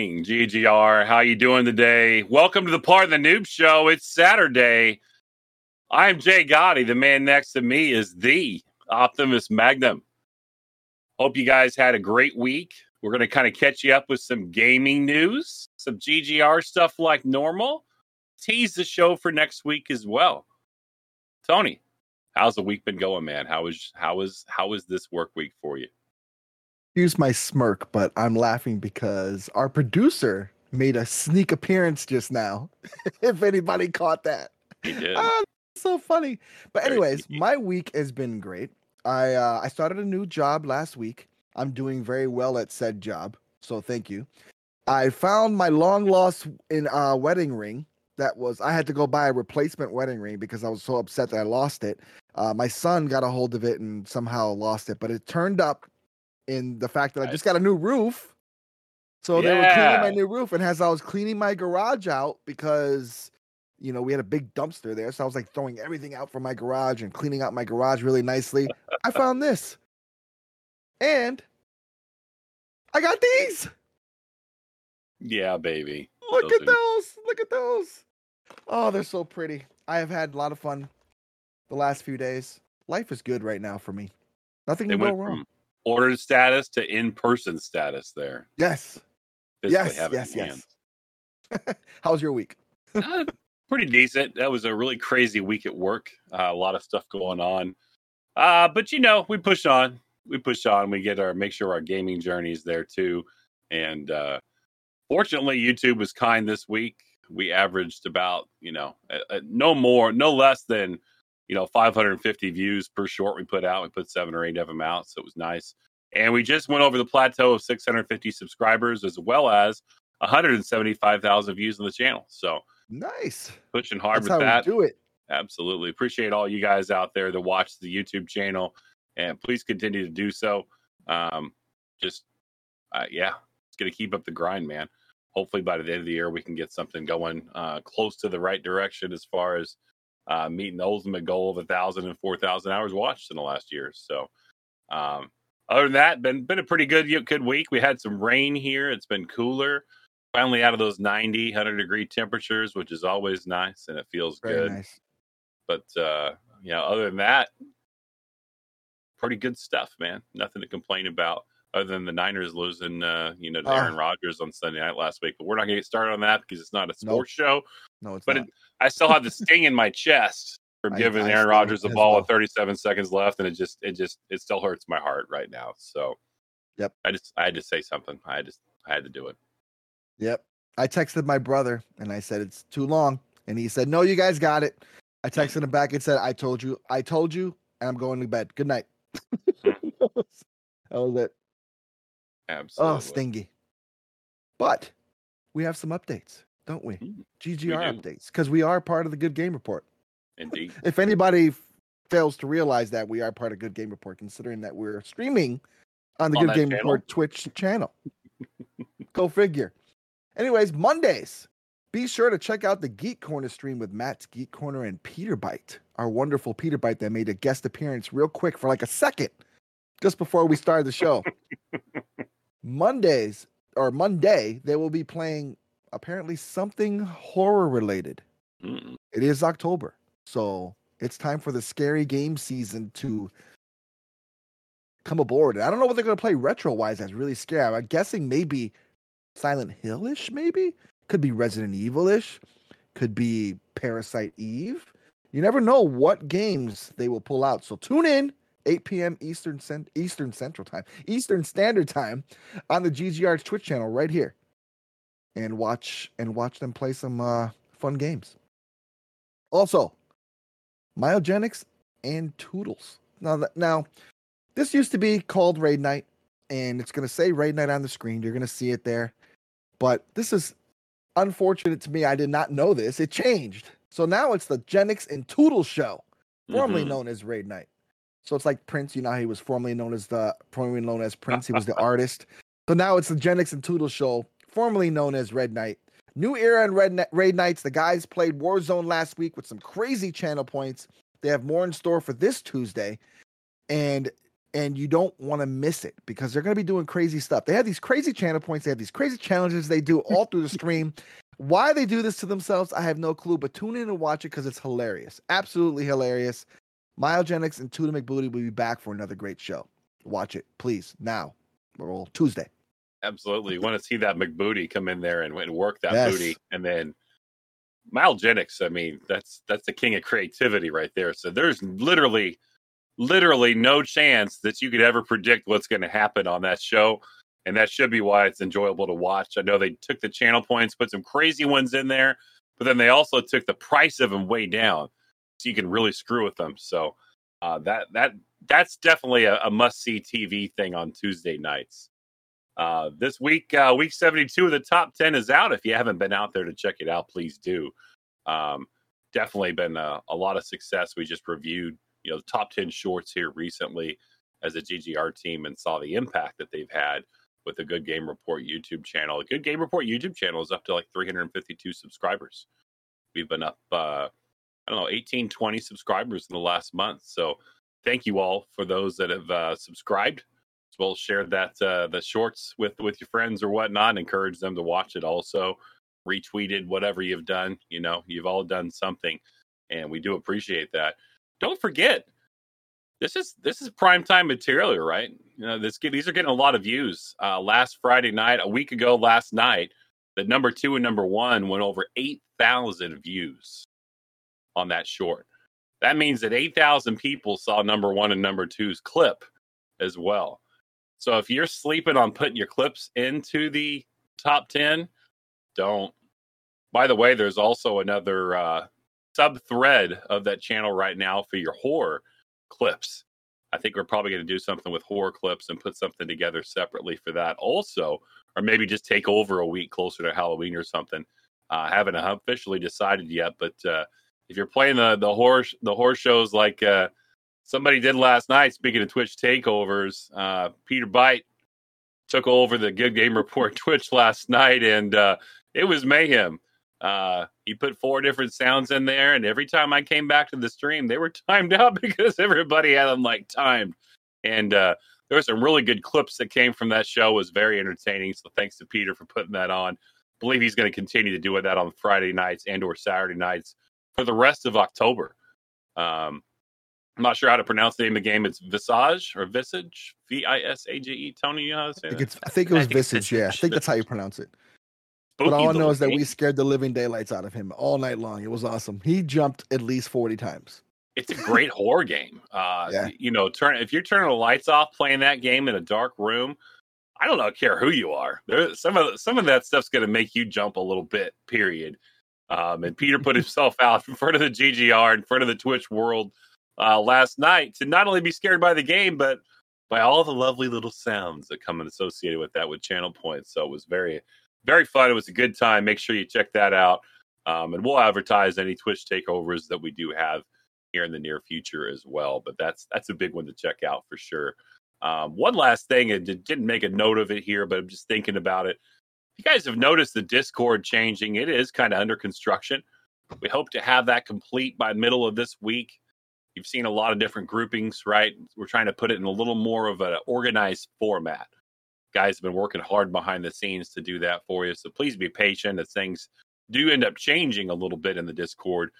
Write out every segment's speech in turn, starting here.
GGR. How you doing today? Welcome to the part of the noob show. It's Saturday. I'm Jay Gotti. The man next to me is the Optimus Magnum. Hope you guys had a great week. We're going to kind of catch you up with some gaming news, some GGR stuff like normal. Tease the show for next week as well. Tony, how's the week been going, man? How is how is how is this work week for you? Here's my smirk, but I'm laughing because our producer made a sneak appearance just now. if anybody caught that, He did. Ah, so funny. But anyways, my week has been great. I uh, I started a new job last week. I'm doing very well at said job, so thank you. I found my long lost in uh, wedding ring. That was I had to go buy a replacement wedding ring because I was so upset that I lost it. Uh, my son got a hold of it and somehow lost it, but it turned up in the fact that I just got a new roof. So they were cleaning my new roof, and as I was cleaning my garage out because you know, we had a big dumpster there. So I was like throwing everything out from my garage and cleaning out my garage really nicely. I found this. And I got these. yeah, baby. Look Those at are- those. Look at those. Oh, they're so pretty. I have had a lot of fun the last few days. Life is good right now for me. Nothing They can go wrong. from ordered status to in-person status there. Yes. Yes, yes, in yes. How's your week? Uh, pretty decent. That was a really crazy week at work. Uh, a lot of stuff going on. Uh, but you know, we push on. We push on. We get our make sure our gaming journey is there too. And uh, fortunately, YouTube was kind this week. We averaged about you know uh, uh, no more, no less than you know 550 views per short we put out. We put seven or eight of them out, so it was nice. And we just went over the plateau of 650 subscribers as well as 175,000 views on the channel. So Nice. pushing hard That's with that. do it. Absolutely. Appreciate all you guys out there that watch the YouTube channel and please continue to do so. Um, just, uh, yeah, it's to keep up the grind, man. Hopefully by the end of the year, we can get something going uh, close to the right direction as far as uh, meeting the ultimate goal of a thousand and four thousand hours watched in the last year. So, um, other than that, been been a pretty good good week. We had some rain here. It's been cooler. Finally out of those 90, 100 degree temperatures, which is always nice and it feels Very good nice. but uh you know other than that pretty good stuff man nothing to complain about other than the niners losing uh you know to Ah. aaron rodgers on sunday night last week but we're not going to get started on that because it's not a Nope. sports show No, it's but not. it, i still have the sting in my chest from giving I aaron still rodgers the ball well. with 37 seconds left and it just it just it still hurts my heart right now so Yep. i just i had to say something i just i had to do it Yep. I texted my brother and I said it's too long, and he said, "No, you guys got it." I texted him back and said, "I told you, I told you, and I'm going to bed. Good night." Hmm. that was it. Oh, absolutely Oh, stingy. But we have some updates, don't we? Mm, GGR do. updates because we are part of the Good Game Report. indeed If anybody fails to realize that, we are part of Good Game Report, considering that we're streaming on the On Good Game channel? Report Twitch channel. Go figure. Anyways, Mondays. Be sure to check out the Geek Corner stream with Matt's Geek Corner and Peter Bite, our wonderful Peter Bite that made a guest appearance real quick for like a second just before we started the show. Mondays or Monday, they will be playing apparently something horror related. Mm, It is October, so it's time for the scary game season to come aboard. And I don't know what they're going to play retro wise. That's really scary. I'm guessing maybe Silent Hill-ish, maybe could be Resident Evil-ish, could be Parasite Eve. You never know what games they will pull out. So tune in 8 p.m. Eastern Cent- Eastern Central Time, Eastern Standard Time, on the GGR Twitch channel right here, and watch and watch them play some uh, fun games. Also, Myogenics and Toodles. Now, now, this used to be called Raid Night, and it's going to say Raid Night on the screen. You're going to see it there. But this is unfortunate to me. I did not know this. It changed. So now it's the Genix and Toodles show, formerly mhm. known as Raid Night. So it's like Prince. You know he was formerly known as the formerly known as Prince. He was the artist. So now it's the Genix and Toodles show, formerly known as Red Knight. New era in Red Raid Nights. The guys played Warzone last week with some crazy channel points. They have more in store for this Tuesday. And and you don't want to miss it because they're going to be doing crazy stuff. They have these crazy channel points, they have these crazy challenges they do all through the stream. Why they do this to themselves, I have no clue, but tune in and watch it because it's hilarious. Absolutely hilarious. Myogenics and Tuna McBooty will be back for another great show. Watch it, please, now. We're all Tuesday. Absolutely. You want to see that McBooty come in there and, and work that Yes. booty. And then Myogenics, I mean, that's that's the king of creativity right there. So there's literally literally no chance that you could ever predict what's going to happen on that show. And that should be why it's enjoyable to watch. I know they took the channel points, put some crazy ones in there, but then they also took the price of them way down, so you can really screw with them. So uh, that that that's definitely a, a must see TV thing on Tuesday nights. Uh, this week, uh, week 72 of the top 10 is out. If you haven't been out there to check it out, please do. Um, definitely been a, a lot of success. We just reviewed, you know, the top 10 shorts here recently as a GGR team and saw the impact that they've had with the Good Game Report YouTube channel. The Good Game Report YouTube channel is up to like 352 subscribers. We've been up, uh, I don't know, 18, 20 subscribers in the last month. So thank you all for those that have uh, subscribed well share that uh, the shorts with with your friends or whatnot. Encourage them to watch it. Also, retweeted whatever you've done. You know, you've all done something, and we do appreciate that. Don't forget, this is this is prime time material, right? You know, this these are getting a lot of views. Uh, last Friday night, a week ago, last night, the number two and number one went over eight thousand views on that short. That means that eight thousand people saw number one and number two's clip as well. So if you're sleeping on putting your clips into the top 10, don't. By the way, there's also another uh, sub thread of that channel right now for your horror clips. I think we're probably going to do something with horror clips and put something together separately for that also, or maybe just take over a week closer to Halloween or something. Uh, haven't officially decided yet, but uh, if you're playing the the horror the horror shows like uh, somebody did last night. Speaking of Twitch takeovers, uh, Peter Bite took over the Good Game Report Twitch last night, and uh, it was mayhem. Uh, he put four different sounds in there, and every time I came back to the stream, they were timed out because everybody had them like timed. And uh, there were some really good clips that came from that show. It was very entertaining. So thanks to Peter for putting that on. I believe he's going to continue to do that on Friday nights and or Saturday nights for the rest of October. Um, I'm not sure how to pronounce the name of the game. It's Visage or Visage, V I S A G E. Tony, you know how to say I think, it's, I think it was think Visage. Yeah, I think that's how you pronounce it. Spooky but all I know is that game. we scared the living daylights out of him all night long. It was awesome. He jumped at least 40 times. it's a great horror game. Uh, Yeah. You know, turn if you're turning the lights off, playing that game in a dark room. I don't know, care who you are. There, some of some of that stuff's going to make you jump a little bit. Period. Um, and Peter put himself out in front of the GGR, in front of the Twitch world uh, last night to not only be scared by the game, but by all the lovely little sounds that come associated with that with channel points. So it was very, very fun. It was a good time. Make sure you check that out. Um, and we'll advertise any Twitch takeovers that we do have here in the near future as well. But that's that's a big one to check out for sure. Um, one last thing, and did- didn't make a note of it here, but I'm just thinking about it. You guys have noticed the Discord changing. It is kind of under construction. We hope to have that complete by middle of this week. You've seen a lot of different groupings, right? We're trying to put it in a little more of an organized format. Guys have been working hard behind the scenes to do that for you. So please be patient as things do end up changing a little bit in the Discord.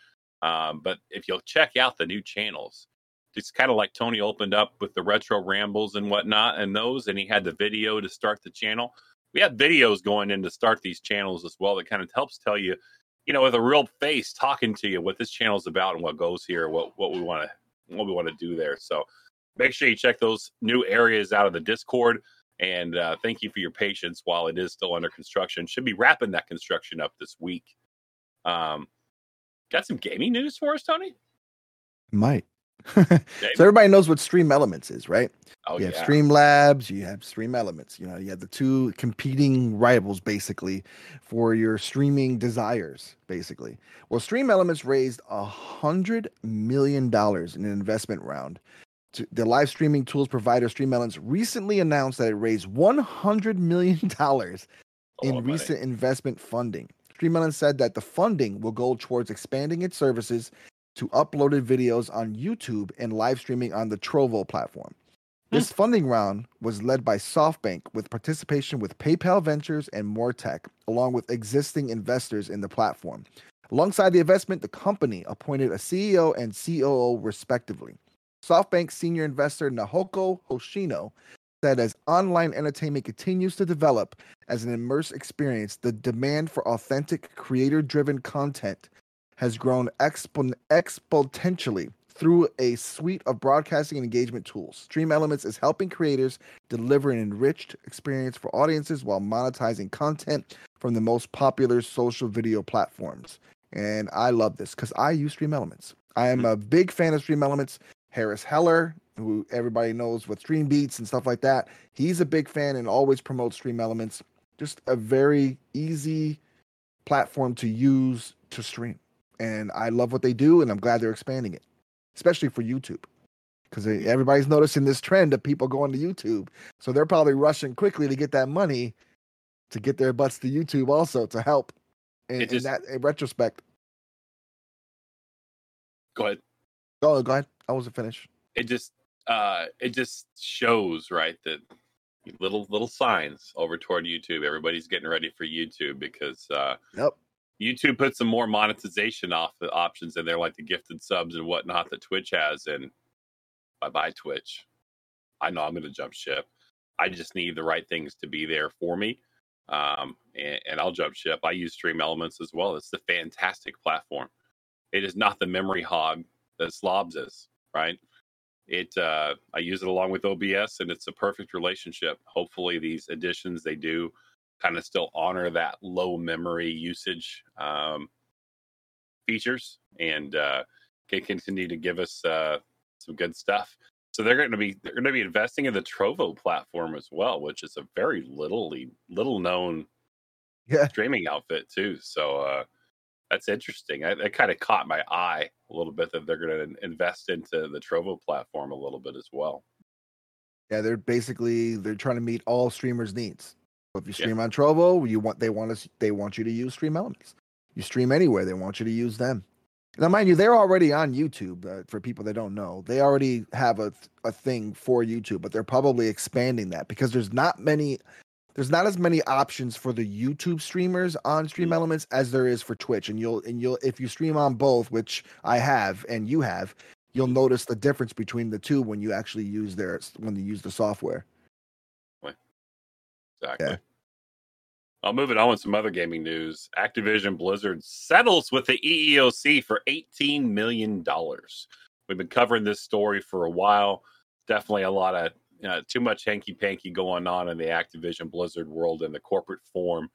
Um, but if you'll check out the new channels, it's kind of like Tony opened up with the retro rambles and whatnot and those, and he had the video to start the channel. We have videos going in to start these channels as well that kind of helps tell you, you know, with a real face talking to you what this channel is about and what goes here, what what we want to what we want to do there. So make sure you check those new areas out of the Discord. And uh, thank you for your patience while it is still under construction. Should be wrapping that construction up this week. Um, got some gaming news for us, Tony? Might. so everybody knows what Stream Elements is, right? Oh you have yeah, Streamlabs, you have Stream Elements. You know, you have the two competing rivals basically for your streaming desires, basically. Well, Stream Elements raised a hundred million dollars in an investment round. The live streaming tools provider Stream Elements recently announced that it raised one hundred million dollars in of money. recent investment funding. Stream Elements said that the funding will go towards expanding its services to uploaded videos on YouTube and live streaming on the Trovo platform. This hmm. funding round was led by SoftBank with participation with PayPal Ventures and Moretech, along with existing investors in the platform. Alongside the investment, the company appointed a CEO and COO respectively. SoftBank senior investor Nahoko Hoshino said as online entertainment continues to develop as an immersive experience, the demand for authentic creator driven content has grown expon- exponentially through a suite of broadcasting and engagement tools. Stream Elements is helping creators deliver an enriched experience for audiences while monetizing content from the most popular social video platforms. And I love this because I use Stream Elements. I am a big fan of Stream Elements. Harris Heller, who everybody knows with Stream Beats and stuff like that, he's a big fan and always promotes Stream Elements. Just a very easy platform to use to stream. And I love what they do, and I'm glad they're expanding it especially for YouTube, because everybody's noticing this trend of people going to YouTube. So they're probably rushing quickly to get that money to get their butts to YouTube also to help in, just, in that in retrospect. Go ahead. Go, go ahead. I wasn't finished. It just uh it just shows right that little little signs over toward YouTube. Everybody's getting ready for YouTube because uh yep. YouTube put some more monetization off the options in there, like the gifted subs and whatnot that Twitch has. And bye bye, Twitch. I know I'm going to jump ship. I just need the right things to be there for me. Um, and, and, I'll jump ship. I use Stream Elements as well. It's a fantastic platform. It is not the memory hog that Slobs is, right? It uh, I use it along with OBS, and it's a perfect relationship. Hopefully, these additions they do kind of still honor that low memory usage um, features and uh, can continue to give us uh, some good stuff. So they're going to be they're going to be investing in the Trovo platform as well, which is a very little little known yeah. streaming outfit too. So uh, that's interesting. I, that kind of caught my eye a little bit that they're going to invest into the Trovo platform a little bit as well. Yeah, they're basically they're trying to meet all streamers' needs. So if you stream yeah. on Trovo, you want they want us they want you to use Stream Elements. You stream anywhere, they want you to use them. Now, mind you, they're already on YouTube. Uh, for people that don't know, they already have a a thing for YouTube, but they're probably expanding that because there's not many, there's not as many options for the YouTube streamers on Stream mm. Elements as there is for Twitch. And you'll and you'll if you stream on both, which I have and you have, you'll notice the difference between the two when you actually use their when you use the software. Exactly. Yeah. I'll move it on with some other gaming news. Activision Blizzard settles with the EEOC for $18 million. We've been covering this story for a while. Definitely a lot of too much hanky panky going on in the Activision Blizzard world in the corporate form.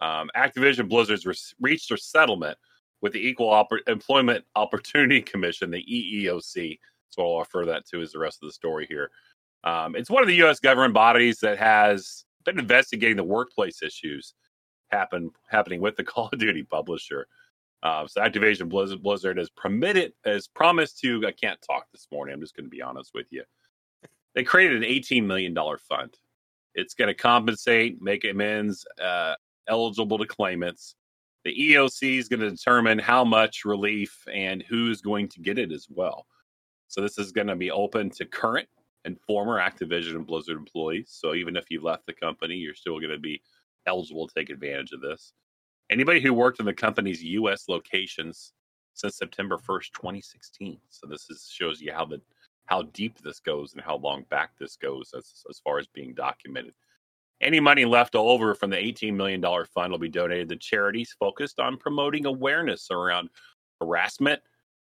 Um, Activision Blizzard's re- reached a settlement with the Equal Oppor- Employment Opportunity Commission, the EEOC. So I'll refer that to as the rest of the story here. Um, it's one of the U.S. government bodies that has been investigating the workplace issues happen happening with the Call of Duty publisher. Uh, so Activision Blizzard, Blizzard has permitted has promised to. I can't talk this morning. I'm just going to be honest with you. They created an 18 million dollar fund. It's going to compensate, make amends uh, eligible to claimants. The EOC is going to determine how much relief and who's going to get it as well. So this is going to be open to current and former Activision and Blizzard employees. So even if you left the company, you're still going to be eligible to take advantage of this. Anybody who worked in the company's U.S. locations since September 1st, 2016. So this is, shows you how the how deep this goes and how long back this goes as, as far as being documented. Any money left over from the $18 million fund will be donated to charities focused on promoting awareness around harassment,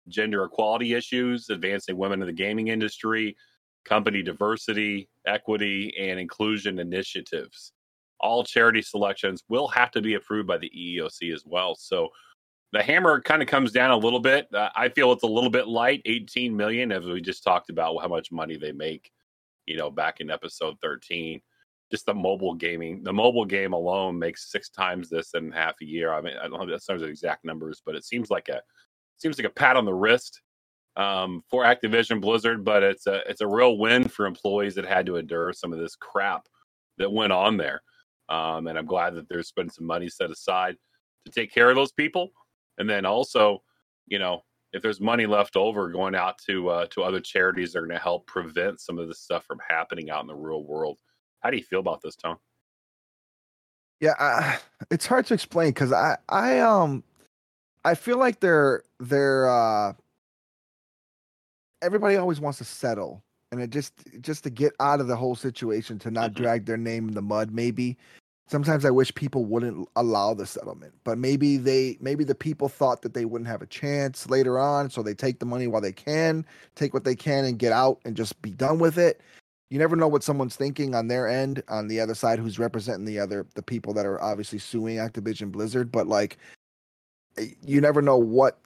gender equality issues, advancing women in the gaming industry, company diversity, equity, and inclusion initiatives. All charity selections will have to be approved by the EEOC as well. So the hammer kind of comes down a little bit. Uh, I feel it's a little bit light, 18 million, as we just talked about how much money they make, you know, back in episode 13. Just the mobile gaming, the mobile game alone makes six times this in half a year. I mean, I don't know the exact numbers, but it seems like a seems like a pat on the wrist um, for Activision Blizzard, but it's a it's a real win for employees that had to endure some of this crap that went on there. Um, and I'm glad that there's been some money set aside to take care of those people. And then also, you know, if there's money left over going out to uh, to other charities that are going to help prevent some of this stuff from happening out in the real world. How do you feel about this, Tom? Yeah, I, it's hard to explain because I I um I feel like they're they're uh everybody always wants to settle and it just just to get out of the whole situation to not Mhm. drag their name in the mud maybe sometimes i wish people wouldn't allow the settlement but maybe they maybe the people thought that they wouldn't have a chance later on so they take the money while they can take what they can and get out and just be done with it you never know what someone's thinking on their end on the other side who's representing the other the people that are obviously suing activision blizzard but like eh, you never know what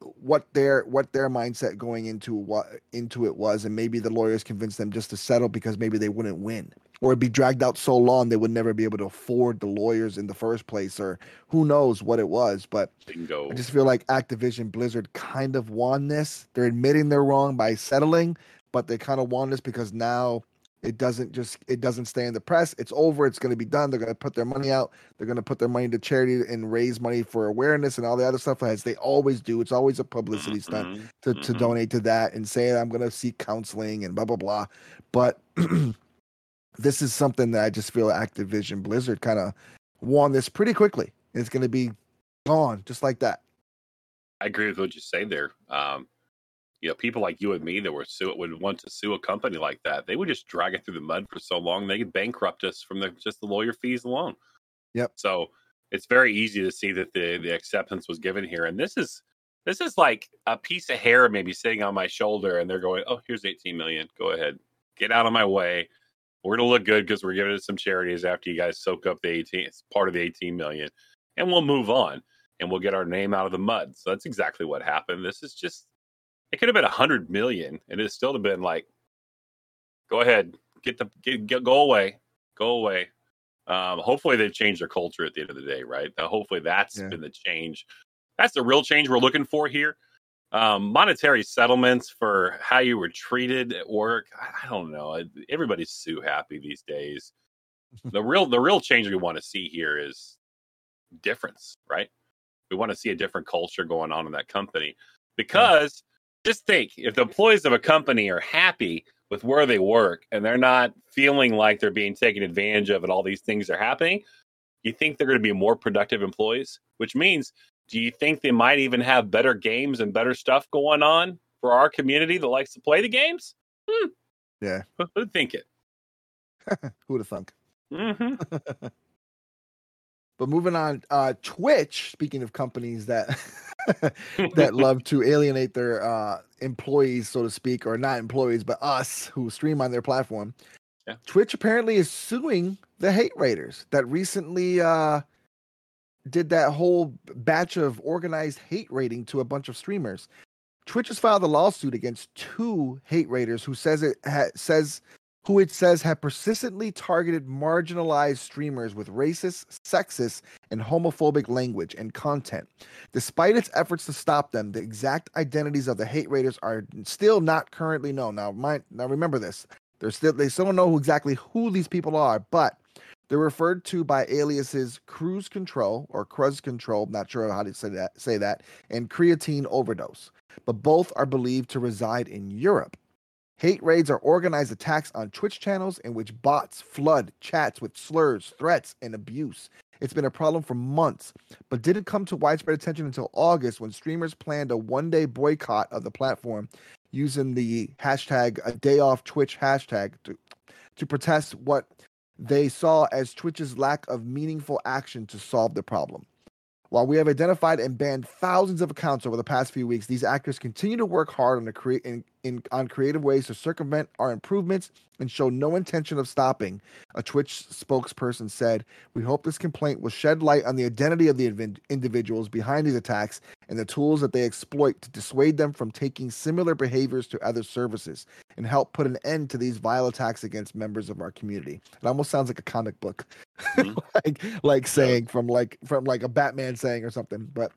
what their what their mindset going into what into it was and maybe the lawyers convinced them just to settle because maybe they wouldn't win or it'd be dragged out so long they would never be able to afford the lawyers in the first place or who knows what it was but Bingo. i just feel like activision blizzard kind of won this they're admitting they're wrong by settling but they kind of won this because now it doesn't just it doesn't stay in the press. It's over. It's going to be done. They're going to put their money out. They're going to put their money to charity and raise money for awareness and all the other stuff as they always do. It's always a publicity stunt Mhm. to, to Mhm. donate to that and say i'm going to seek counseling and blah blah blah. But this is something that i just feel activision blizzard kind of won this pretty quickly. It's going to be gone just like that. I agree with what you say there. Um, you know, people like you and me that were sue would want to sue a company like that. They would just drag it through the mud for so long they could bankrupt us from the, just the lawyer fees alone. Yep. So it's very easy to see that the the acceptance was given here, and this is this is like a piece of hair maybe sitting on my shoulder, and they're going, "Oh, here's 18 million. Go ahead, get out of my way. We're gonna look good because we're giving it to some charities after you guys soak up the 18. It's part of the 18 million, and we'll move on." and we'll get our name out of the mud. So that's exactly what happened. This is just it could have been a hundred million, and it still have been like, go ahead, get the get, get go away, go away. Um, hopefully they've changed their culture at the end of the day, right? Uh, hopefully that's Yeah. been the change. That's the real change we're looking for here. Um, monetary settlements for how you were treated at work. I, I don't know. Everybody's so happy these days. the real the real change we want to see here is difference, right? We want to see a different culture going on in that company because just think if the employees of a company are happy with where they work and they're not feeling like they're being taken advantage of and all these things are happening, you think they're going to be more productive employees, which means do you think they might even have better games and better stuff going on for our community that likes to play the games? Hmm. Yeah. Who- Who'd think it? who would have thunk hmm But moving on, uh, Twitch. Speaking of companies that that love to alienate their uh, employees, so to speak, or not employees, but us who stream on their platform. Yeah. Twitch apparently is suing the hate raiders that recently uh, did that whole batch of organized hate raiding to a bunch of streamers. Twitch has filed a lawsuit against two hate raiders who says it ha- says who it says have persistently targeted marginalized streamers with racist, sexist, and homophobic language and content. Despite its efforts to stop them, the exact identities of the hate raiders are still not currently known. Now, mind, now remember this: they're still they still don't know exactly who these people are, but they're referred to by aliases Cruise Control or Cruz Control. Not sure how to say that. Say that and creatine overdose, but both are believed to reside in Europe. Hate raids are organized attacks on Twitch channels in which bots flood chats with slurs, threats, and abuse. It's been a problem for months, but didn't come to widespread attention until August when streamers planned a one day boycott of the platform using the hashtag a day off Twitch hashtag to, to protest what they saw as Twitch's lack of meaningful action to solve the problem. While we have identified and banned thousands of accounts over the past few weeks, these actors continue to work hard on the crea- in, in, on creative ways to circumvent our improvements and show no intention of stopping. A Twitch spokesperson said, "We hope this complaint will shed light on the identity of the invi- individuals behind these attacks and the tools that they exploit to dissuade them from taking similar behaviors to other services and help put an end to these vile attacks against members of our community." It almost sounds like a comic book, Mhm. like like saying from like from like a Batman saying or something. But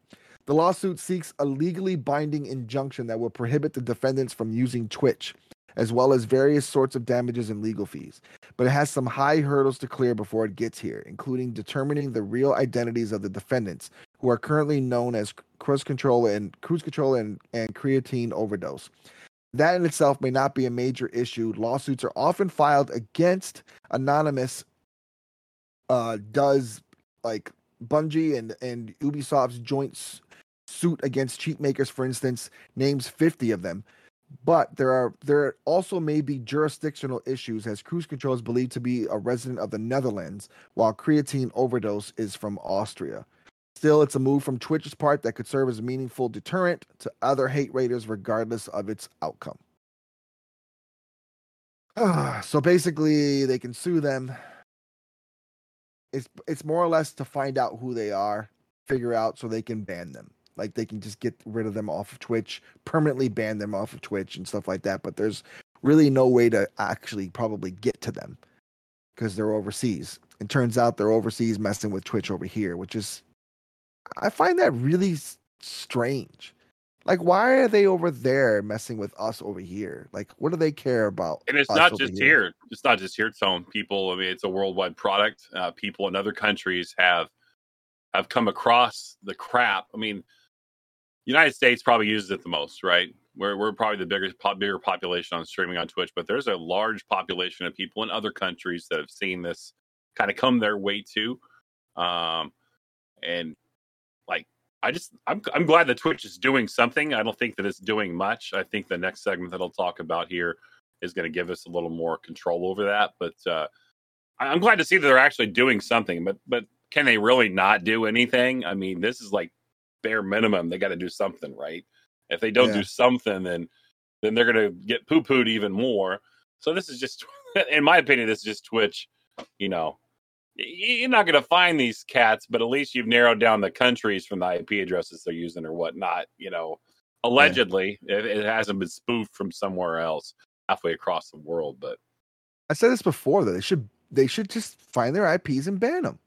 the lawsuit seeks a legally binding injunction that will prohibit the defendants from using Twitch, as well as various sorts of damages and legal fees. But it has some high hurdles to clear before it gets here, including determining the real identities of the defendants, who are currently known as cruise control and cruise control and, and creatine overdose. That in itself may not be a major issue. Lawsuits are often filed against anonymous. Uh, does like Bungie and and Ubisoft's joint suit against cheat makers, for instance, names 50 of them. But there are there also may be jurisdictional issues as cruise control is believed to be a resident of the Netherlands, while creatine overdose is from Austria. Still, it's a move from Twitch's part that could serve as a meaningful deterrent to other hate raiders, regardless of its outcome. so basically, they can sue them. It's it's more or less to find out who they are, figure out so they can ban them. Like they can just get rid of them off of Twitch, permanently ban them off of Twitch and stuff like that. But there's really no way to actually probably get to them because they're overseas. It turns out they're overseas messing with Twitch over here, which is I find that really strange. Like, why are they over there messing with us over here? Like, what do they care about? And it's not just here. here. It's not just here. It's on people. I mean, it's a worldwide product. Uh, people in other countries have have come across the crap. I mean, United States probably uses it the most, right? We're we're probably the biggest bigger population on streaming on Twitch, but there's a large population of people in other countries that have seen this kind of come their way too. Um, and like I just I'm I'm glad that Twitch is doing something. I don't think that it's doing much. I think the next segment that I'll talk about here is going to give us a little more control over that. But uh, I'm glad to see that they're actually doing something. But but can they really not do anything? I mean, this is like bare minimum. They got to do something, right? If they don't yeah. do something, then then they're going to get poo pooed even more. So this is just, in my opinion, this is just Twitch. You know, you're not going to find these cats, but at least you've narrowed down the countries from the IP addresses they're using or whatnot. You know, allegedly, yeah. it, it, hasn't been spoofed from somewhere else halfway across the world. But I said this before that they should they should just find their IPs and ban them.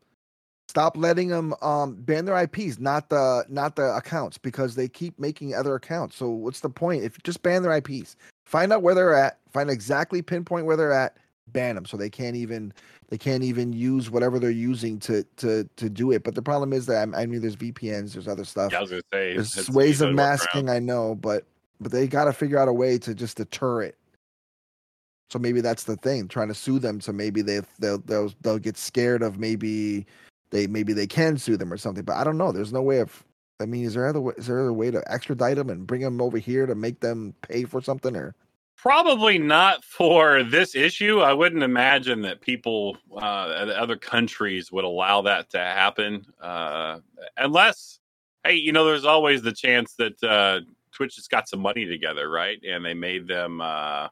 Stop letting them um, ban their IPs, not the not the accounts, because they keep making other accounts. So what's the point? If just ban their IPs, find out where they're at, find exactly pinpoint where they're at, ban them so they can't even they can't even use whatever they're using to to to do it. But the problem is that I, mean, there's VPNs, there's other stuff. Yeah, I was gonna say there's ways of masking. I know, but but they got to figure out a way to just deter it. So maybe that's the thing, trying to sue them. So maybe they they'll they'll they'll get scared of maybe they maybe they can sue them or something. But I don't know. There's no way of. I mean, is there other is there a way to extradite them and bring them over here to make them pay for something or? Probably not for this issue. I wouldn't imagine that people, uh, other countries would allow that to happen, uh, unless, hey, you know, there's always the chance that uh, Twitch has got some money together, right? And they made them uh,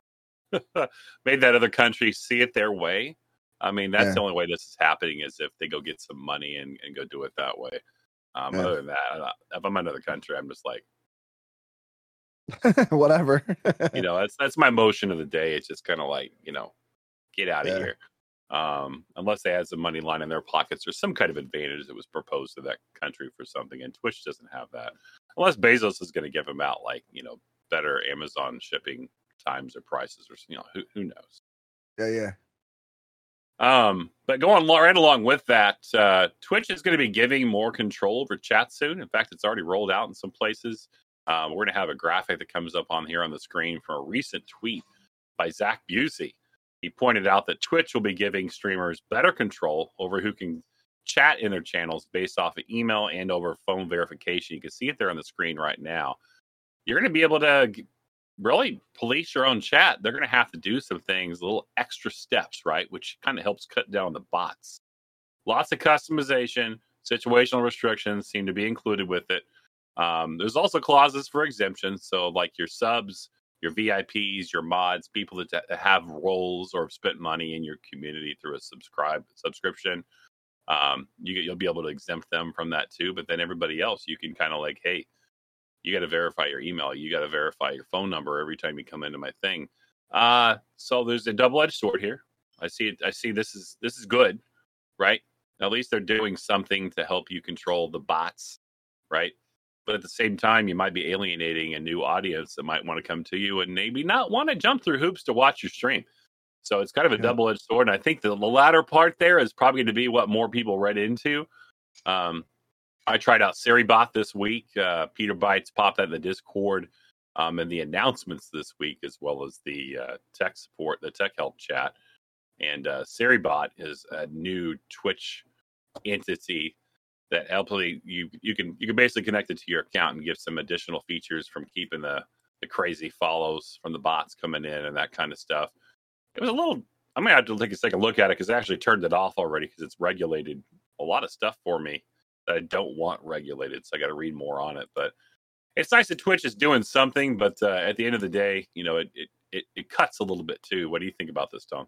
made that other country see it their way. I mean, that's yeah. the only way this is happening is if they go get some money and, and go do it that way. Um, yeah. Other than that, if I'm another country, I'm just like, whatever. you know, that's that's my motion of the day. It's just kind of like, you know, get out of yeah. here. Um, unless they had some money line in their pockets or some kind of advantage that was proposed to that country for something. And Twitch doesn't have that. Unless Bezos is going to give them out like, you know, better Amazon shipping times or prices or you know, who who knows. Yeah, yeah. Um, but going right along with that, uh, Twitch is going to be giving more control over chat soon. In fact, it's already rolled out in some places. Um, we're going to have a graphic that comes up on here on the screen from a recent tweet by Zach Bussey. He pointed out that Twitch will be giving streamers better control over who can chat in their channels based off of email and over phone verification. You can see it there on the screen right now. You're going to be able to really police your own chat. They're going to have to do some things, little extra steps, right? Which kind of helps cut down the bots. Lots of customization, situational restrictions seem to be included with it. Um, there's also clauses for exemptions. So, like your subs, your VIPs, your mods, people that have roles or have spent money in your community through a subscribe subscription, um, you, you'll be able to exempt them from that too. But then everybody else, you can kind of like, hey, you got to verify your email, you got to verify your phone number every time you come into my thing. Uh, so there's a double-edged sword here. I see it. I see this is this is good, right? At least they're doing something to help you control the bots, right? but at the same time you might be alienating a new audience that might want to come to you and maybe not want to jump through hoops to watch your stream so it's kind of a yeah. double-edged sword and i think the, the latter part there is probably going to be what more people read into um, I tried out Sery_Bot this week. Uh, Peter Bites popped that in the Discord um, and the announcements this week, as well as the uh, tech support, the tech help chat. And uh, Sery_Bot is a new Twitch entity that hopefully you you can you can basically connect it to your account and give some additional features from keeping the the crazy follows from the bots coming in and that kind of stuff. It was a little. I'm gonna have to take a second look at it because I actually turned it off already because it's regulated a lot of stuff for me I don't want regulated. So I got to read more on it. But it's nice that Twitch is doing something. But uh, at the end of the day, you know, it, it it it cuts a little bit too. What do you think about this, Tom?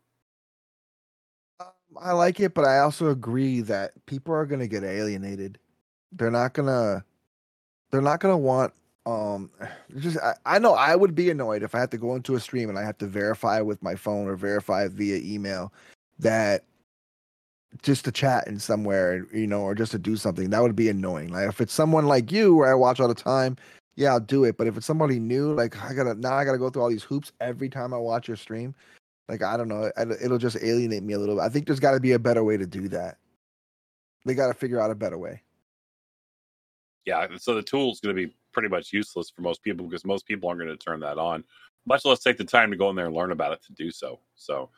Um, I like it, but I also agree that people are gonna get alienated. They're not gonna. They're not gonna want. Um, just I, I know I would be annoyed if I had to go into a stream and I have to verify with my phone or verify via email that just to chat in somewhere, you know, or just to do something, that would be annoying. Like if it's someone like you where I watch all the time, yeah, I'll do it. But if it's somebody new, like I gotta now I gotta go through all these hoops every time I watch your stream. Like I don't know, it'll just alienate me a little bit. I think there's got to be a better way to do that. They got to figure out a better way. Yeah, so the tool is going to be pretty much useless for most people because most people aren't going to turn that on, much less take the time to go in there and learn about it to do so. So,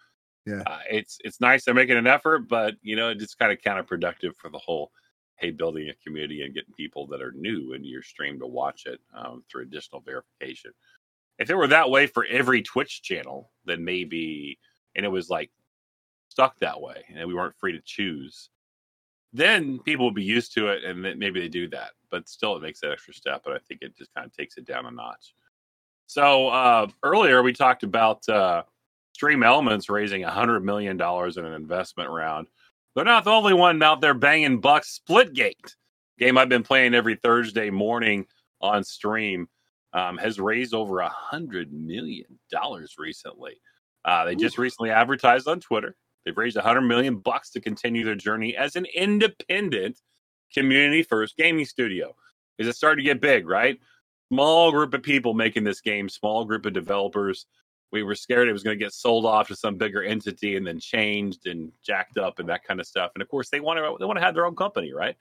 yeah, uh, it's it's nice they're making an effort, but you know it's kind of counterproductive for the whole hey building a community and getting people that are new into your stream to watch it um, through additional verification if it were that way for every Twitch channel, then maybe, and it was like stuck that way, and we weren't free to choose, then people would be used to it, and then maybe they do that. But still, it makes that extra step, and I think it just kind of takes it down a notch. So uh, earlier we talked about uh, Stream Elements raising a hundred million dollars in an investment round. They're not the only one out there banging bucks. Splitgate game I've been playing every Thursday morning on stream um, has raised over a hundred million dollars recently. Uh, they Ooh. just recently advertised on Twitter. They've raised a hundred million bucks to continue their journey as an independent, community-first gaming studio. Is it starting to get big? Right, small group of people making this game, small group of developers. We were scared it was going to get sold off to some bigger entity and then changed and jacked up and that kind of stuff. And of course, they want to they want to have their own company, right?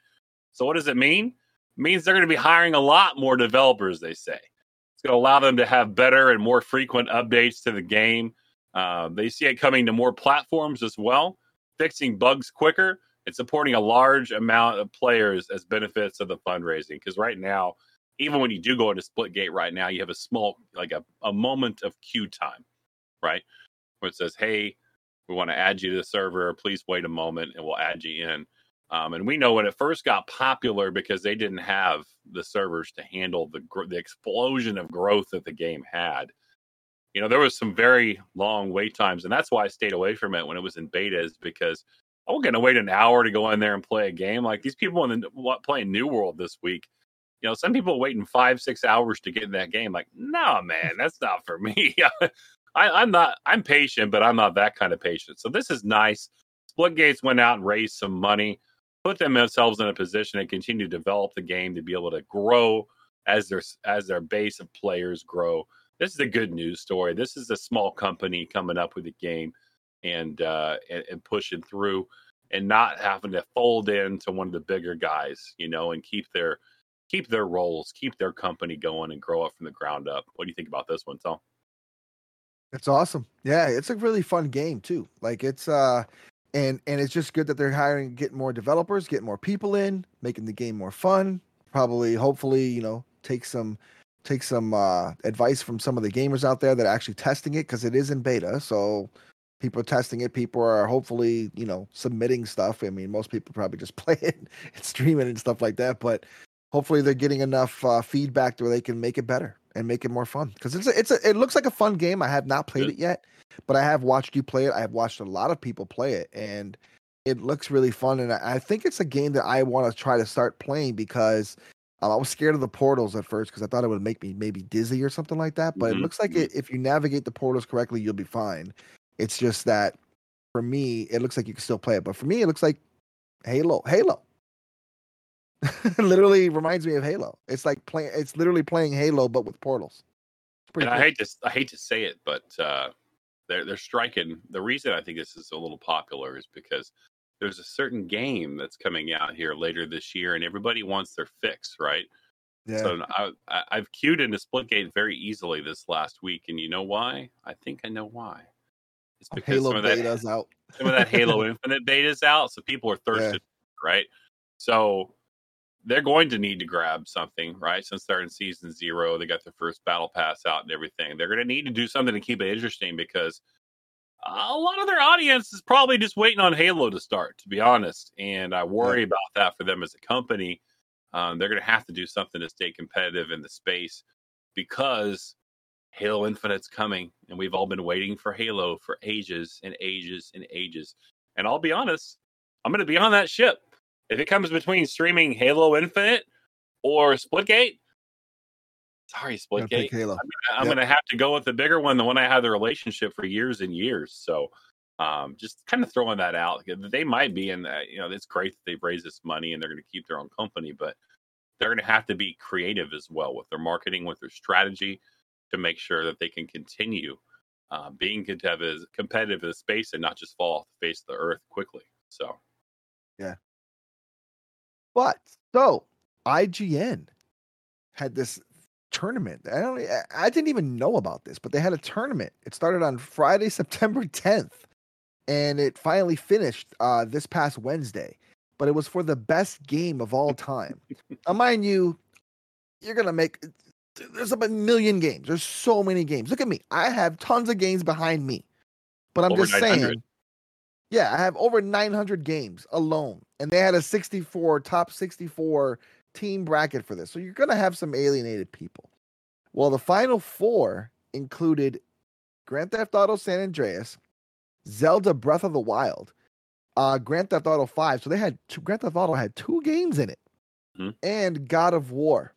So what does it mean? It means they're going to be hiring a lot more developers. They say it's going to allow them to have better and more frequent updates to the game. Uh, they see it coming to more platforms as well, fixing bugs quicker and supporting a large amount of players as benefits of the fundraising. Because right now, even when you do go into Splitgate right now, you have a small, like a, a moment of queue time, right? Where it says, hey, we want to add you to the server. Please wait a moment and we'll add you in. Um, and we know when it first got popular because they didn't have the servers to handle the the explosion of growth that the game had. You know, there was some very long wait times, and that's why I stayed away from it when it was in betas because I wasn't going to wait an hour to go in there and play a game. Like these people in the playing New World this week, you know, some people waiting five, six hours to get in that game. Like, no, man, that's not for me. I, am not. I'm patient, but I'm not that kind of patient. So this is nice. Splitgates went out and raised some money put themselves in a position to continue to develop the game to be able to grow as their as their base of players grow. This is a good news story. This is a small company coming up with a game and uh, and, and pushing through and not having to fold into one of the bigger guys, you know, and keep their keep their roles, keep their company going, and grow up from the ground up. What do you think about this one, Tom? It's awesome. Yeah, it's a really fun game too. Like it's uh and and it's just good that they're hiring, getting more developers, getting more people in, making the game more fun. Probably, hopefully, you know, take some take some uh, advice from some of the gamers out there that are actually testing it because it is in beta. So people are testing it. People are hopefully, you know, submitting stuff. I mean, most people probably just play it and stream it and stuff like that. But hopefully, they're getting enough uh, feedback to where they can make it better and make it more fun. Because it's a, it's a, it looks like a fun game. I have not played it yet but I have watched you play it. I have watched a lot of people play it, and it looks really fun. And I, think it's a game that I want to try to start playing because um, I was scared of the portals at first because I thought it would make me maybe dizzy or something like that. But mm-hmm. it looks like it, if you navigate the portals correctly, you'll be fine. It's just that for me, it looks like you can still play it. But for me, it looks like Halo. Halo. literally reminds me of Halo. It's like playing. It's literally playing Halo, but with portals. And cool. I hate to I hate to say it, but uh, they're they're striking. The reason I think this is a little popular is because there's a certain game that's coming out here later this year, and everybody wants their fix, right? Yeah. So I, I, I've queued into Splitgate very easily this last week, and you know why? I think I know why. It's because Halo some of that beta's out. some of that Halo Infinite beta's out, so people are thirsty, right? So they're going to need to grab something, right? Since they're in season zero, they got their first battle pass out and everything. They're going to need to do something to keep it interesting because a lot of their audience is probably just waiting on Halo to start, to be honest. And I worry about that for them as a company. Um, they're going to have to do something to stay competitive in the space because Halo Infinite's coming, and we've all been waiting for Halo for ages and ages and ages. And I'll be honest, I'm going to be on that ship. If it comes between streaming Halo Infinite or Splitgate, sorry, Splitgate. Halo. I'm Yep. going to have to go with the bigger one, the one I had the relationship for years and years. So, um, just kind of throwing that out. They might be in that, you know, it's great that they've raised this money and they're going to keep their own company, but they're going to have to be creative as well with their marketing, with their strategy to make sure that they can continue uh, being competitive, competitive in the space and not just fall off the face of the earth quickly. So, But so IGN had this tournament. I don't. I- didn't even know about this, but they had a tournament. It started on Friday, September 10th, and it finally finished uh, this past Wednesday. But it was for the best game of all time. now, mind you, you're gonna make. There's a million games. There's so many games. Look at me. I have tons of games behind me. But I'm Over just saying. Yeah, I have over 900 games alone, and they had a 64 top 64 team bracket for this. So you're gonna have some alienated people. Well, the final four included Grand Theft Auto San Andreas, Zelda Breath of the Wild, uh, Grand Theft Auto 5. So they had two, Grand Theft Auto had two games in it, Mhm. and God of War.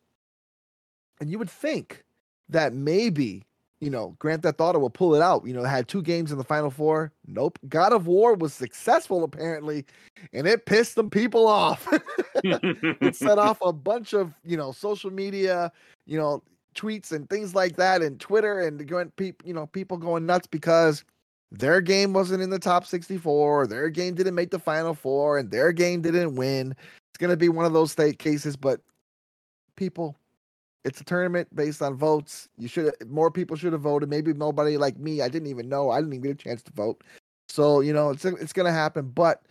And you would think that maybe you know Grand Theft Auto will pull it out. You know, had two games in the final four. Nope. God of War was successful apparently, and it pissed some people off. it set off a bunch of you know social media, you know, tweets and things like that, and Twitter, and going people, you know, people going nuts because their game wasn't in the top 64, their game didn't make the final four, and their game didn't win. It's gonna be one of those state cases, but people. It's a tournament based on votes. You should more people should have voted. Maybe nobody like me. I didn't even know. I didn't even get a chance to vote. So you know, it's it's gonna happen. But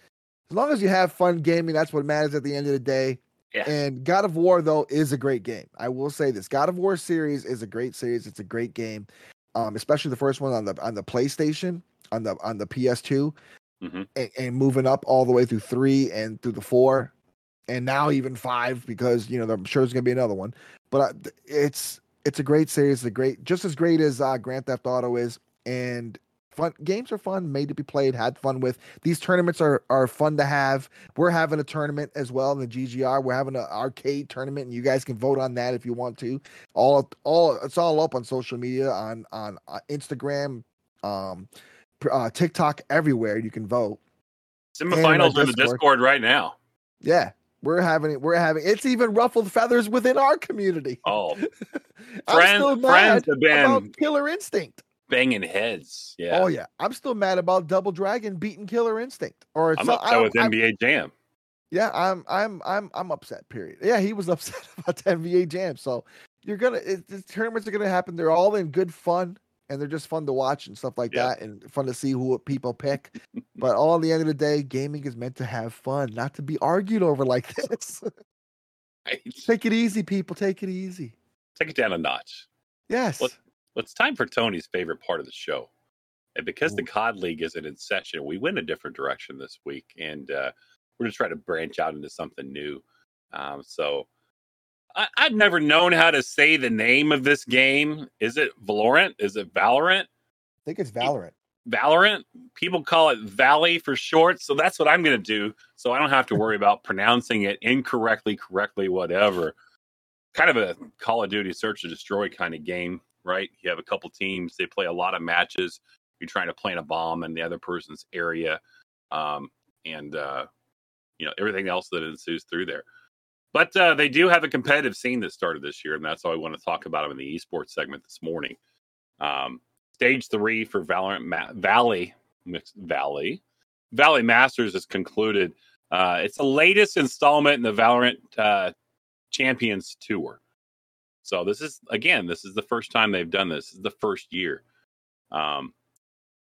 as long as you have fun gaming, that's what matters at the end of the day. Yeah. And God of War though is a great game. I will say this: God of War series is a great series. It's a great game, um, especially the first one on the on the PlayStation on the on the PS2, Mhm. and, and moving up all the way through three and through the four, and now even five because you know I'm sure there's gonna be another one. But uh, it's it's a great series. A great, just as great as uh, Grand Theft Auto is, and fun games are fun, made to be played, had fun with. These tournaments are are fun to have. We're having a tournament as well in the GGR. We're having an arcade tournament, and you guys can vote on that if you want to. All all it's all up on social media on on uh, Instagram, um, uh, TikTok, everywhere. You can vote. Semifinals in the. Discord right now. Yeah, we're having it. We're having it's even ruffled feathers within our community. Oh, I'm friends- still friends mad have been- about Killer Instinct. banging heads. Yeah. Oh yeah, I'm still mad about Double Dragon beating Killer Instinct. Or I'm so- upset with I'm- NBA Jam. yeah, I'm I'm I'm I'm upset. Period. Yeah, he was upset about the NBA Jam. So you're gonna it, the tournaments are gonna happen. They're all in good fun and they're just fun to watch and stuff like that, and fun to see who people pick. But all at the end of the day, gaming is meant to have fun, not to be argued over like this. Right? Take it easy, people. Take it easy. Take it down a notch. Yes. Well, it's time for Tony's favorite part of the show. And because the COD League isn't in session, we went a different direction this week. And uh, we're going to try to branch out into something new. Um, so I, I've never known how to say the name of this game. Is it Valorant? Is it Valorant? I think it's Valorant. Valorant. People call it Valley for short. So that's what I'm going to do. So I don't have to worry about pronouncing it incorrectly, correctly, whatever. Kind of a Call of Duty search and destroy kind of game, right? You have a couple teams, they play a lot of matches. You're trying to plant a bomb in the other person's area. Um, and, uh, you know, everything else that ensues through there. But uh, they do have a competitive scene that started this year, and that's all I want to talk about in the esports segment this morning. Um, stage three for Valorant Ma- Valley, Valley, Valley Masters has concluded. Uh, it's the latest installment in the Valorant uh, Champions Tour. So this is again, this is the first time they've done this. This is the first year. Um,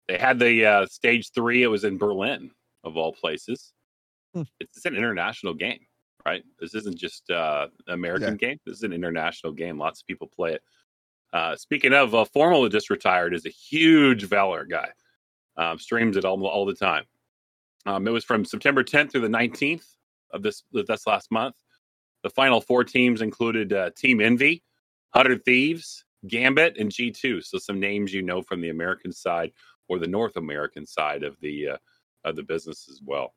they had the uh, stage three. It was in Berlin, of all places. Hmm. It's, it's, an international game, right? This isn't just uh, an American yeah. game. This is an international game. Lots of people play it. Uh, speaking of, uh, Formal just retired is a huge Valor guy. Um, streams it all all the time. Um, it was from September 10th through the 19th of this this last month. The final four teams included uh, Team Envy, Hundred Thieves, Gambit, and G2. So some names you know from the American side or the North American side of the uh, of the business as well.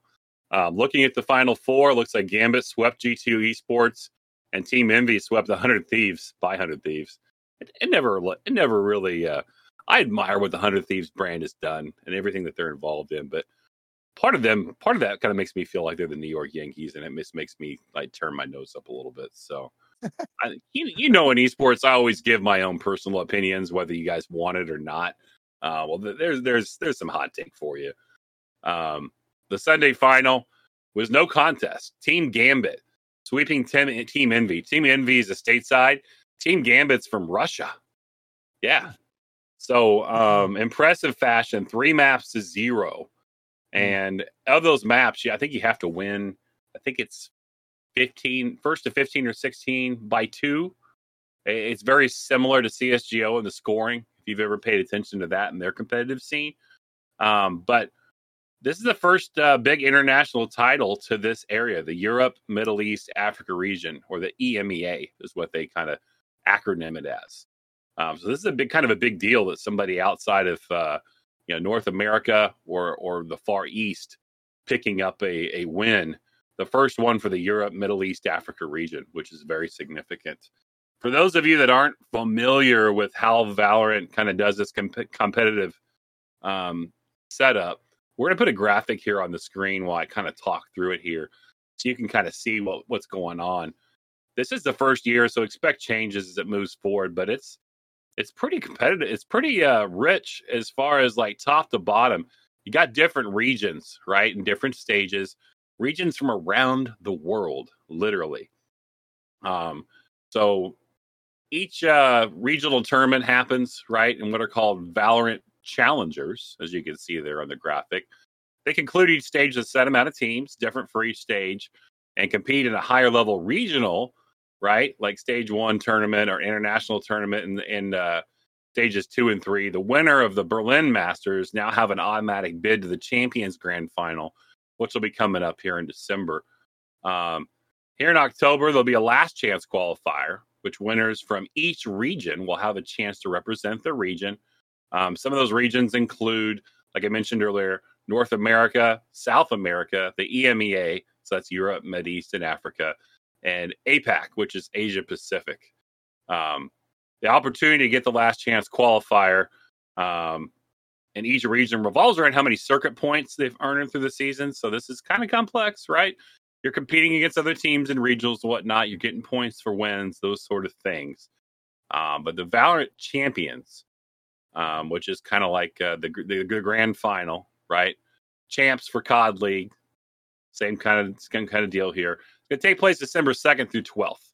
Um, looking at the final four, looks like Gambit swept G2 Esports, and Team Envy swept 100 Thieves by 100 Thieves. It, it never, it never really. Uh, I admire what the 100 Thieves brand has done and everything that they're involved in, but part of them, part of that kind of makes me feel like they're the New York Yankees, and it just makes me like turn my nose up a little bit. So, I, you, you know, in esports, I always give my own personal opinions, whether you guys want it or not. Uh, well, there's there's there's some hot take for you. Um, the Sunday final was no contest. Team Gambit sweeping team, team Envy. Team Envy is a stateside. Team Gambit's from Russia. Yeah. So um, impressive fashion. Three maps to zero. Hmm. And of those maps, yeah, I think you have to win. I think it's 15, first to 15 or 16 by two. It's very similar to CSGO in the scoring if you've ever paid attention to that in their competitive scene. Um, but this is the first uh, big international title to this area, the Europe, Middle East, Africa region, or the EMEA is what they kind of acronym it as. Um, so this is a big kind of a big deal that somebody outside of uh, you know North America or or the Far East picking up a, a win, the first one for the Europe, Middle East, Africa region, which is very significant for those of you that aren't familiar with how Valorant kind of does this comp- competitive um, setup, we're going to put a graphic here on the screen while I kind of talk through it here so you can kind of see what, what's going on. This is the first year, so expect changes as it moves forward, but it's it's pretty competitive. It's pretty uh, rich as far as like top to bottom. You got different regions, right, in different stages, regions from around the world, literally. Um, so each uh, regional tournament happens right in what are called Valorant challengers, as you can see there on the graphic. They conclude each stage with a set amount of teams, different for each stage, and compete in a higher level regional, right? Like stage one tournament or international tournament in, in uh, stages two and three. The winner of the Berlin Masters now have an automatic bid to the Champions Grand Final, which will be coming up here in December. Um, here in October, there'll be a last chance qualifier, which winners from each region will have a chance to represent the region. Um, some of those regions include, like I mentioned earlier, North America, South America, the EMEA, so that's Europe, Mid East, and Africa, and APAC, which is Asia Pacific. Um, the opportunity to get the last chance qualifier um, in each region revolves around how many circuit points they've earned through the season. So this is kind of complex, right? you're competing against other teams in regionals and whatnot. You're getting points for wins, those sort of things. Um, but the Valorant champions, um, which is kind of like uh, the, the, the grand final, right? Champs for COD League, same kind of same kind of deal here. Going to take place December second through twelfth.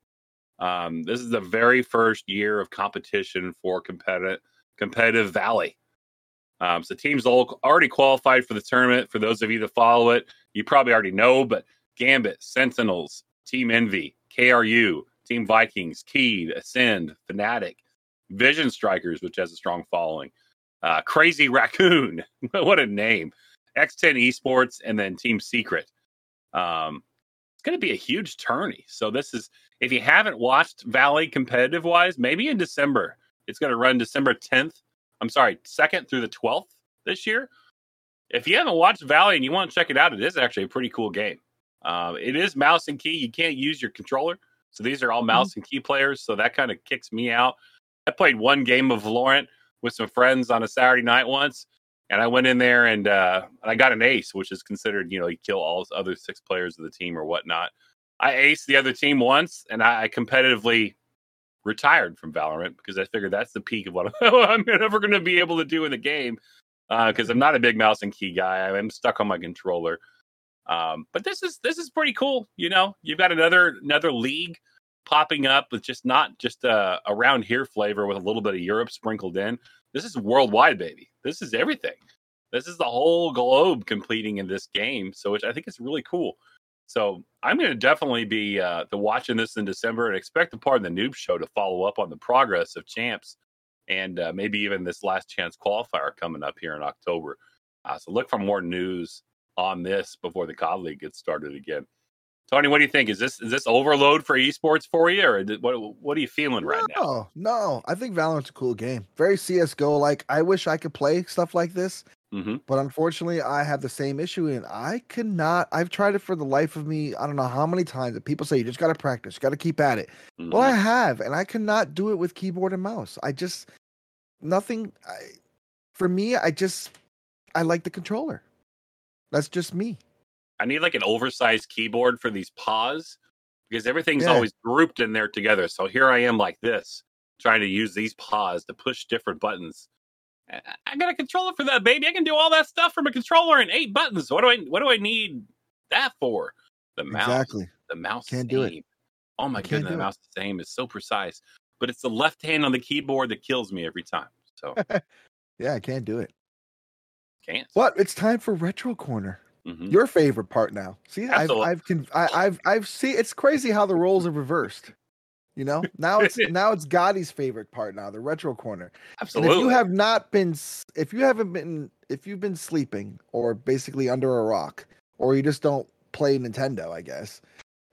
Um, this is the very first year of competition for competitive competitive Valley. Um, so teams all already qualified for the tournament. For those of you that follow it, you probably already know, but Gambit, Sentinels, Team Envy, KRU, Team Vikings, Keyd, Ascend, Fnatic, Vision Strikers, which has a strong following, uh, Crazy Raccoon, what a name, X10 Esports, and then Team Secret. Um, going to be a huge tourney. So this is, if you haven't watched Valley competitive wise, maybe in December. It's going to run December 10th. I'm sorry, 2nd through the 12th this year. If you haven't watched Valley and you want to check it out, it is actually a pretty cool game. Uh, it is mouse and key. You can't use your controller. So these are all mm-hmm. mouse mm-hmm. and key players. So that kind of kicks me out. I played one game of Valorant with some friends on a Saturday night once. And I went in there and uh, I got an ace, which is considered, you know, you kill all other six players of the team or whatnot. I aced the other team once and I, competitively retired from Valorant because I figured that's the peak of what I'm ever going to be able to do in the game. because I'm not a big mouse and key guy. I'm stuck on my controller. Um, but this is this is pretty cool. You know, you've got another another league popping up with just not just a around here flavor with a little bit of Europe sprinkled in. This is worldwide, baby. This is everything. This is the whole globe completing in this game. So, which I think is really cool. So, I'm going to definitely be uh, watching this in December and expect the part of the noob show to follow up on the progress of champs and uh, maybe even this last chance qualifier coming up here in October. Uh, so, look for more news on this before the COD League gets started again. Tony, what do you think? Is this is this overload for esports for you, or what? What are you feeling right no, now? No, no, I think Valorant's a cool game. Very CS:GO. Like I wish I could play stuff like this, mm-hmm. but unfortunately, I have the same issue, and I cannot. I've tried it for the life of me. I don't know how many times that people say you just got to practice, you got to keep at it. Mm-hmm. Well, I have, and I cannot do it with keyboard and mouse. I just nothing. I, for me, I just I like the controller. That's just me. I need like an oversized keyboard for these paws because everything's Yeah. always grouped in there together. So here I am like this, trying to use these paws to push different buttons. I- I got a controller for that, baby. I can do all that stuff from a controller in eight buttons. What do I what do I need that for? The mouse. Exactly. The mouse Can't do it. Oh my goodness, the it. mouse aim is so precise. But it's the left hand on the keyboard that kills me every time. So Yeah, I can't do it. can't. But it's time for retro corner. Mhm. Your favorite part now. See, I've Absolutely. I've con- I, I've I've see. It's crazy how the roles are reversed. You know, now it's now it's Gotti's favorite part now, the retro corner. And Absolutely. if you have not been, if you haven't been, if you've been sleeping or basically under a rock, or you just don't play Nintendo, I guess,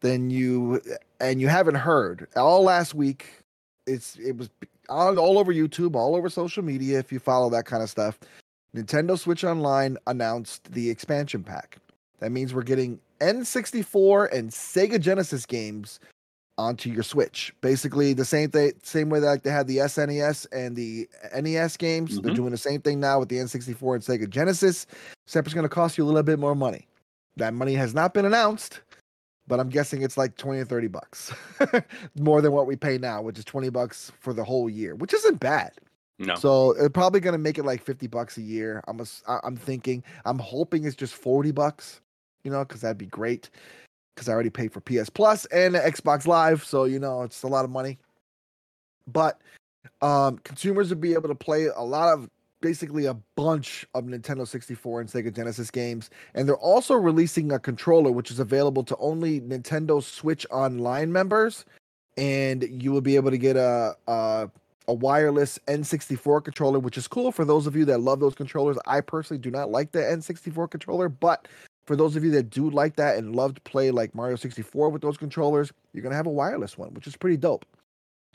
then you and you haven't heard all last week. It's it was all over YouTube, all over social media. If you follow that kind of stuff, Nintendo Switch Online announced the expansion pack. That means we're getting N64 and Sega Genesis games onto your Switch. Basically, the same thing, same way that like they had the SNES and the NES games. They're Mhm. doing the same thing now with the N64 and Sega Genesis. Except it's going to cost you a little bit more money. That money has not been announced, but I'm guessing it's like 20 or 30 bucks more than what we pay now, which is 20 bucks for the whole year, which isn't bad. No. So it's probably gonna make it like fifty bucks a year. I'm a, I'm thinking. I'm hoping it's just forty bucks. You know, because that'd be great. Because I already paid for PS Plus and Xbox Live, so you know it's a lot of money. But um, consumers would be able to play a lot of basically a bunch of Nintendo 64 and Sega Genesis games, and they're also releasing a controller which is available to only Nintendo Switch Online members, and you will be able to get a. a a wireless N64 controller, which is cool for those of you that love those controllers. I personally do not like the N64 controller, but for those of you that do like that and love to play like Mario 64 with those controllers, you're gonna have a wireless one, which is pretty dope.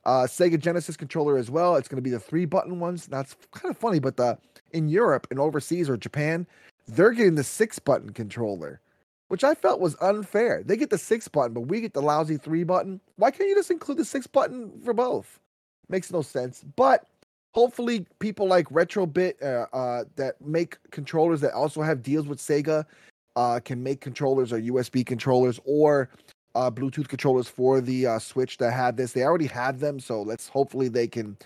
Uh, Sega Genesis controller as well. It's gonna be the three button ones. That's kind of funny, but the in Europe and overseas or Japan, they're getting the six button controller, which I felt was unfair. They get the six button, but we get the lousy three button. Why can't you just include the six button for both? Makes no sense. But hopefully, people like Retrobit uh, uh, that make controllers that also have deals with Sega uh, can make controllers or USB controllers or uh, Bluetooth controllers for the uh, Switch that have this. They already have them, so let's hopefully they can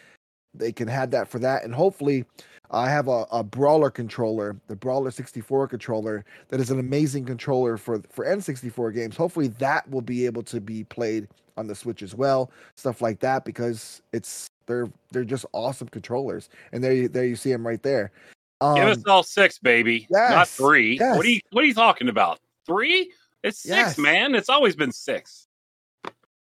they can have that for that, and hopefully. I have a, a brawler controller, the Brawler 64 controller, that is an amazing controller for for N64 games. Hopefully, that will be able to be played on the Switch as well, stuff like that, because it's they're they're just awesome controllers. And there you there you see them right there. Um, Give us all six, baby. Not three. yes. What are you what are you talking about? Three? It's six, Yes. man. It's always been six.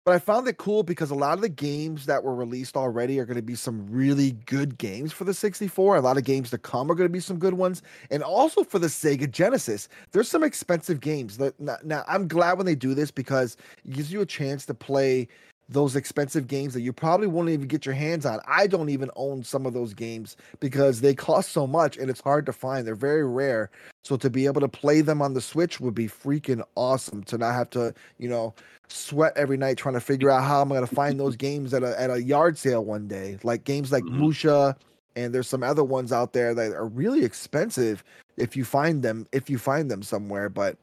But I found it cool because a lot of the games that were released already are going to be some really good games for the 64. A lot of games to come are going to be some good ones, and also for the Sega Genesis, there's some expensive games. Now I'm glad when they do this because it gives you a chance to play those expensive games that you probably won't even get your hands on. I don't even own some of those games because they cost so much and it's hard to find. They're very rare. So to be able to play them on the Switch would be freaking awesome. To not have to, you know, sweat every night trying to figure out how I'm going to find those games at a at a yard sale one day. Like games like Mhm. Musha and there's some other ones out there that are really expensive if you find them if you find them somewhere, but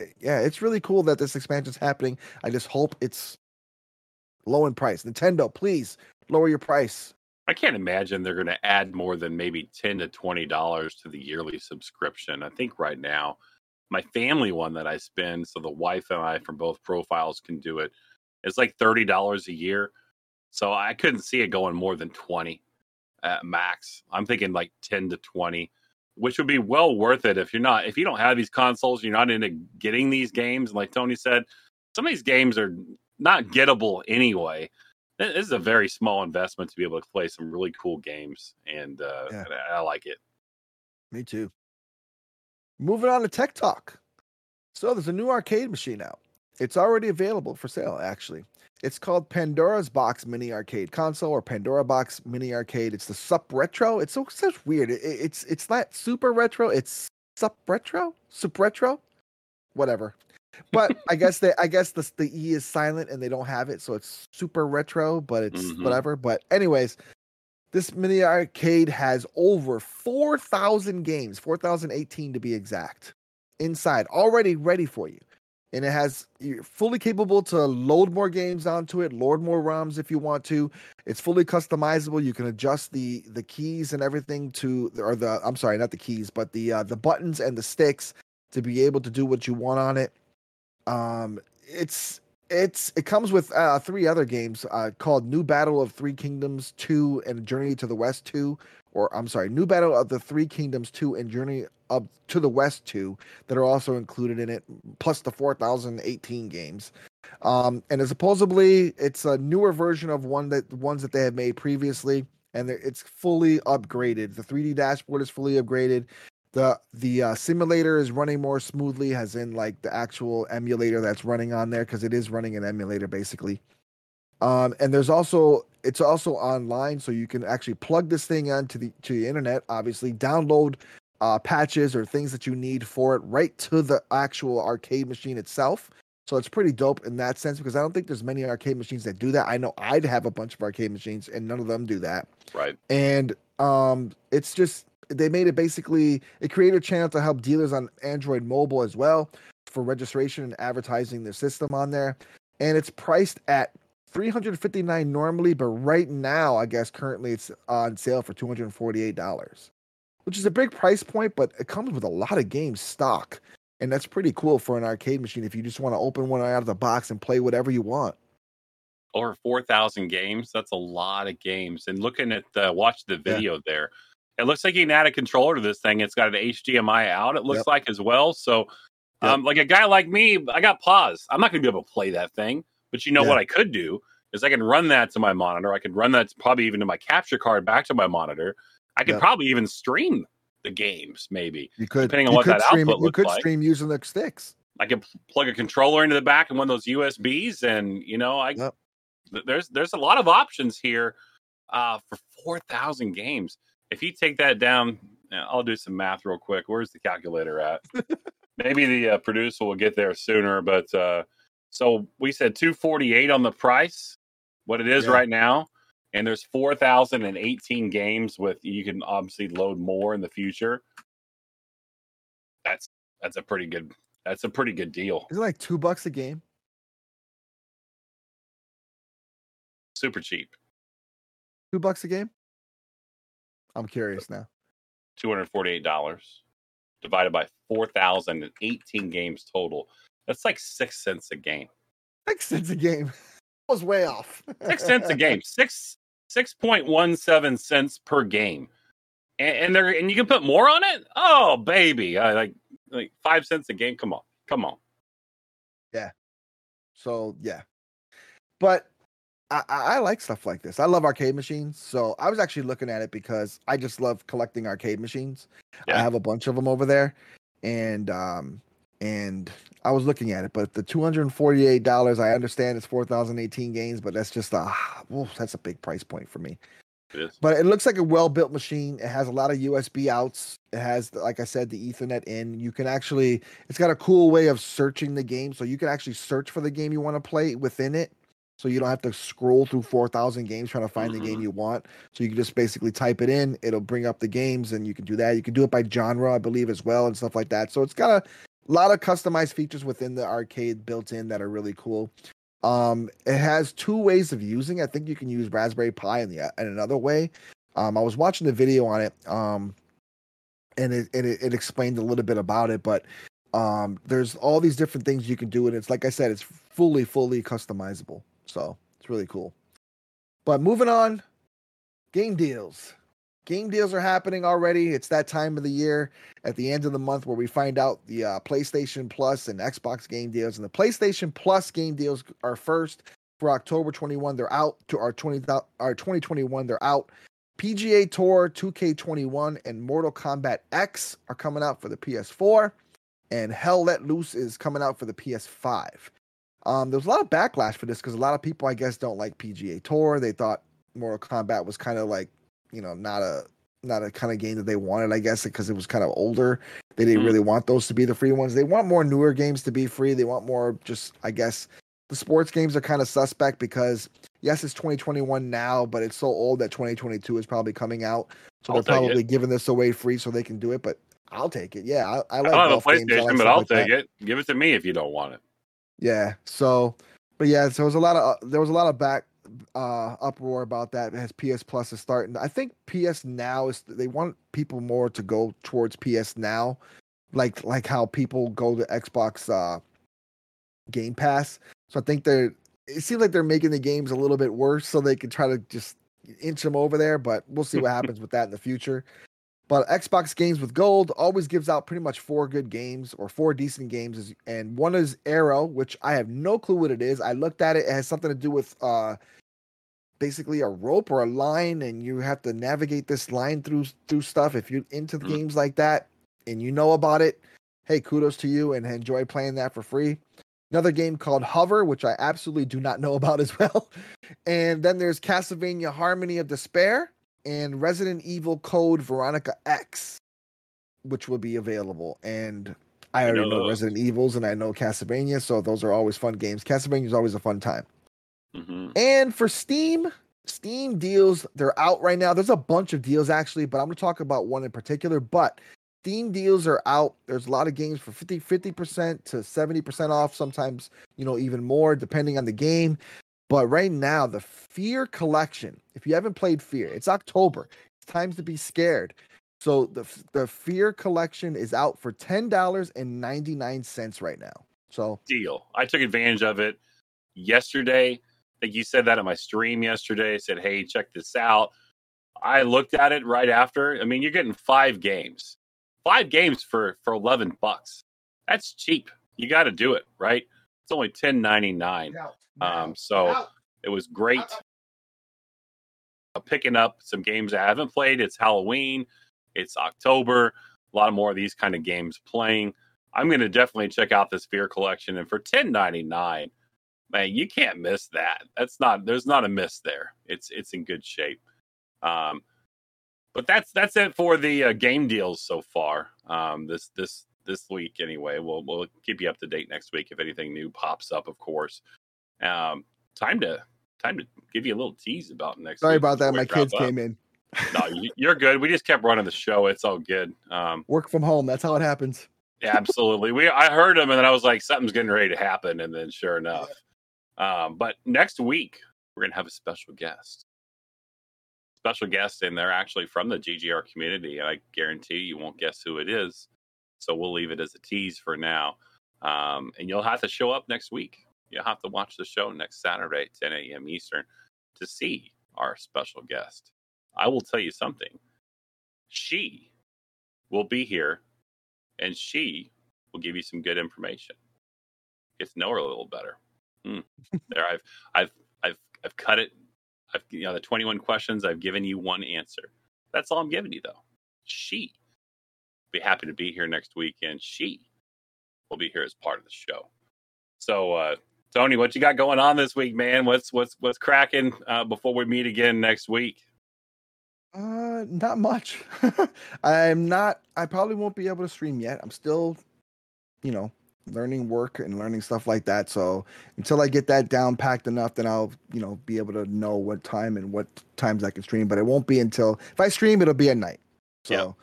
eh, yeah, it's really cool that this expansion is happening. I just hope it's low in price. Nintendo, please lower your price. I can't imagine they're going to add more than maybe ten to twenty dollars to the yearly subscription. I think right now, my family one that I spend, so the wife and I from both profiles can do it. it, is like thirty dollars a year. So I couldn't see it going more than twenty at max. I'm thinking like ten to twenty, which would be well worth it if you're not if you don't have these consoles, you're not into getting these games. Like Tony said, some of these games are not gettable anyway this is a very small investment to be able to play some really cool games, and, uh, yeah. and I like it. Me too. Moving on to tech talk. So there's a new arcade machine out. It's already available for sale, actually. It's called Pandora's Box Mini Arcade Console or Pandora Box Mini Arcade. It's the Sup Retro. It's so such weird. It, it's it's not super retro. It's Sup Retro, Sup Retro, whatever but I guess they I guess the the E is silent and they don't have it, so it's super retro, but it's mm-hmm. whatever. But anyways, this mini arcade has over four thousand games, four thousand eighteen to be exact, inside already ready for you. And it has you're fully capable to load more games onto it, load more ROMs if you want to. It's fully customizable. You can adjust the the keys and everything to or the I'm sorry, not the keys, but the uh, the buttons and the sticks to be able to do what you want on it. Um, it's it's it comes with uh, three other games uh, called New Battle of Three Kingdoms Two and Journey to the West Two, or I'm sorry, New Battle of the Three Kingdoms Two and Journey up to the West Two that are also included in it, plus the 4018 games. Um, and it's supposedly it's a newer version of one that ones that they have made previously, and it's fully upgraded. The 3D dashboard is fully upgraded the the uh, simulator is running more smoothly as in like the actual emulator that's running on there because it is running an emulator basically. Um, and there's also it's also online so you can actually plug this thing onto the to the internet obviously. Download uh, patches or things that you need for it right to the actual arcade machine itself. So it's pretty dope in that sense because i don't think there's many arcade machines that do that. I know i'd have a bunch of arcade machines and none of them do that. Right. And um it's just they made it basically it created a channel to help dealers on Android mobile as well for registration and advertising their system on there. And it's priced at 359 normally, but right now, I guess currently it's on sale for $248, which is a big price point, but it comes with a lot of games stock. And that's pretty cool for an arcade machine if you just want to open one out of the box and play whatever you want. Over 4,000 games. That's a lot of games. And looking at the, watch the video yeah. there, it looks like you can add a controller to this thing. It's got an HDMI out, it looks yep. like as well. So, yep. um, like a guy like me, I got pause. I'm not going to be able to play that thing. But you know what I could do is I can run that to my monitor. I can run that probably even to my capture card back to my monitor. I could yep. probably even stream the games, maybe. You could, depending on what that stream, output You could like. stream using the sticks. I could plug a controller into the back and one of those USBs, and you know, I there's there's a lot of options here uh, for four thousand games if you take that down, I'll do some math real quick. Where's the calculator at? Maybe the uh, producer will get there sooner, but uh, so we said 248 on the price, what it is yeah. right now, and there's 4,018 games with you can obviously load more in the future. That's that's a pretty good that's a pretty good deal. Is it like two bucks a game? Super cheap. Two bucks a game? I'm curious now. Two hundred forty-eight dollars divided by four thousand and eighteen games total. That's like six cents a game. Six cents a game. I was way off. six cents a game. Six six point one seven cents per game. And, and there and you can put more on it. Oh baby, I like like five cents a game. Come on, come on. Yeah. So yeah, but I, I like stuff like this. I love arcade machines. So I was actually looking at it because I just love collecting arcade machines. Yeah. I have a bunch of them over there. And um and I was looking at it, but the two hundred and forty eight dollars, I understand it's four thousand eighteen games, but that's just a well, that's a big price point for me. It but it looks like a well built machine. It has a lot of USB outs. It has, like I said, the Ethernet in. You can actually, it's got a cool way of searching the game, so you can actually search for the game you want to play within it so you don't have to scroll through 4000 games trying to find mm-hmm. the game mm-hmm. you want so you can just basically type it in it'll bring up the games and you can do that you can do it by genre i believe as well and stuff like that so it's got a lot of customized features within the arcade built in that are really cool Um, it has two ways of using. I think you can use Raspberry Pi in the in another way. Um, I was watching the video on it. Um, and it, and it, it explained a little bit about it, but um, there's all these different things you can do, and it's like I said, it's fully, fully customizable. So it's really cool. But moving on, game deals. Game deals are happening already. It's that time of the year at the end of the month where we find out the uh, PlayStation Plus and Xbox game deals. And the PlayStation Plus game deals are first for October 21. They're out to our 20 our 2021. They're out. PGA Tour 2K21 and Mortal Kombat X are coming out for the PS4, and Hell Let Loose is coming out for the PS5. Um, there's a lot of backlash for this because a lot of people, I guess, don't like PGA Tour. They thought Mortal Kombat was kind of like, you know, not a not a kind of game that they wanted, I guess, because it was kind of older. They didn't mm-hmm. really want those to be the free ones. They want more newer games to be free. They want more just, I guess, the sports games are kind of suspect because yes, it's 2021 now, but it's so old that 2022 is probably coming out. So I'll they're probably it. giving this away free so they can do it. But I'll take it. Yeah, I, I like. I don't have a PlayStation, like but I'll like take that. it. Give it to me if you don't want it. Yeah. So, but yeah, so there was a lot of uh, there was a lot of back uh uproar about that as PS Plus is starting. I think PS Now is they want people more to go towards PS Now, like like how people go to Xbox uh Game Pass. So I think they're it seems like they're making the games a little bit worse so they can try to just inch them over there, but we'll see what happens with that in the future. But Xbox Games with Gold always gives out pretty much four good games or four decent games, and one is Aaero, which I have no clue what it is. I looked at it; it has something to do with uh, basically a rope or a line, and you have to navigate this line through through stuff. If you're into mm. games like that and you know about it, hey, kudos to you and enjoy playing that for free. Another game called Hover, which I absolutely do not know about as well. And then there's Castlevania Harmony of Despair and Resident Evil Code Veronica X, which will be available. And I already know, know Resident Evils and I know Castlevania, so those are always fun games. Castlevania is always a fun time. Mm-hmm. And for Steam, Steam deals, they're out right now. There's a bunch of deals actually, but I'm going to talk about one in particular. But Steam deals are out. There's a lot of games for 50 50% to 70% off, sometimes, you know, even more depending on the game. But right now, the Fear Collection, if you haven't played Fear, it's October. It's time to be scared. So the the Fear Collection is out for $10.99 right now. So deal. I took advantage of it yesterday. I think you said that on my stream yesterday. I said, "Hey, check this out." I looked at it right after. I mean, you're getting 5 games. 5 games for for 11 bucks. That's cheap. You got to do it, right? It's only 10.99. Um, so it was great picking up some games I haven't played. It's Halloween, it's October, a lot more of these kind of games playing. I'm going to definitely check out this Fear collection. And for 10.99, man, you can't miss that. That's not there's not a miss there. It's it's in good shape. Um, but that's that's it for the uh, game deals so far. Um, this this this week anyway. We'll we'll keep you up to date next week if anything new pops up, of course. Um, time to time to give you a little tease about next. Sorry about that. My kids up. came in. no, you're good. We just kept running the show. It's all good. Um, Work from home. That's how it happens. absolutely. We I heard them and then I was like, something's getting ready to happen, and then sure enough. Um, but next week we're gonna have a special guest. Special guest, and they're actually from the GGR community. I guarantee you won't guess who it is. So we'll leave it as a tease for now. Um, and you'll have to show up next week. You'll have to watch the show next Saturday, 10 a.m. Eastern, to see our special guest. I will tell you something. She will be here and she will give you some good information. Get to know her a little better. Mm. there, I've, I've, I've, I've cut it. I've, you know, the 21 questions, I've given you one answer. That's all I'm giving you, though. She be happy to be here next week, and she will be here as part of the show. So, uh, Tony, what you got going on this week, man? What's what's what's cracking uh, before we meet again next week? Uh, not much. I'm not. I probably won't be able to stream yet. I'm still, you know, learning work and learning stuff like that. So until I get that down packed enough, then I'll, you know, be able to know what time and what times I can stream. But it won't be until if I stream, it'll be at night. So. Yep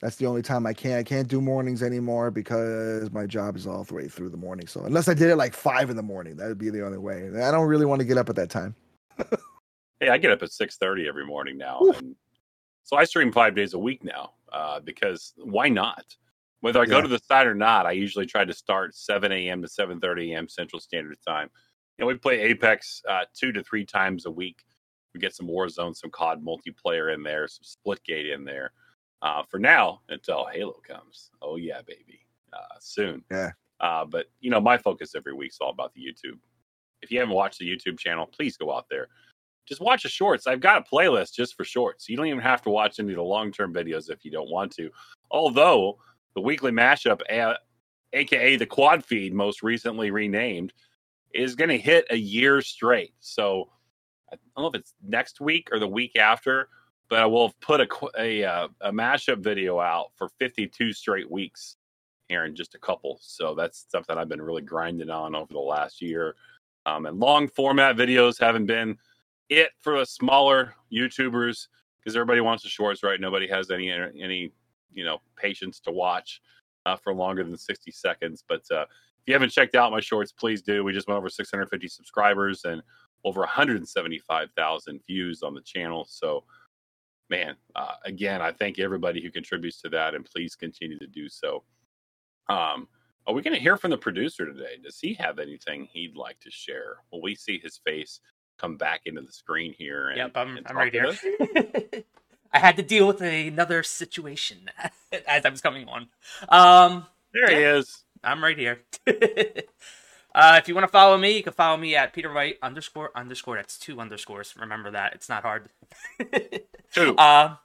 That's the only time I can't. I can't do mornings anymore because my job is all the way through the morning. So unless I did it like five in the morning, that would be the only way. I don't really want to get up at that time. hey, I get up at six thirty every morning now, and so I stream five days a week now uh, because why not? Whether I go to the site or not, I usually try to start seven a.m. to seven thirty a.m. Central Standard Time. You know, we play Apex uh, two to three times a week. We get some Warzone, some COD multiplayer in there, some Splitgate in there uh, for now until Halo comes. Oh yeah, baby, uh, soon. Yeah. Uh, but you know, my focus every week is all about the YouTube. If you haven't watched the YouTube channel, please go out there. Just watch the shorts. I've got a playlist just for shorts. You don't even have to watch any of the long term videos if you don't want to. Although the weekly mashup, aka the quad feed, most recently renamed, is going to hit a year straight. So I don't know if it's next week or the week after but I will put a a, uh, a mashup video out for 52 straight weeks here in just a couple. So that's something I've been really grinding on over the last year. Um, and long format videos haven't been it for the smaller YouTubers because everybody wants the shorts, right? Nobody has any any you know patience to watch uh, for longer than 60 seconds. But uh, if you haven't checked out my shorts, please do. We just went over 650 subscribers and over 175,000 views on the channel. So man, uh, again, I thank everybody who contributes to that, and please continue to do so. Um, are we going to hear from the producer today? Does he have anything he'd like to share? Will we see his face come back into the screen here? And, yep, I'm, I'm right here. I had to deal with another situation as I was coming on. Um, there yeah, he is. I'm right here. Uh, if you want to follow me, you can follow me at Peter White underscore underscore. That's two underscores. Remember that. It's not hard. two. Uh,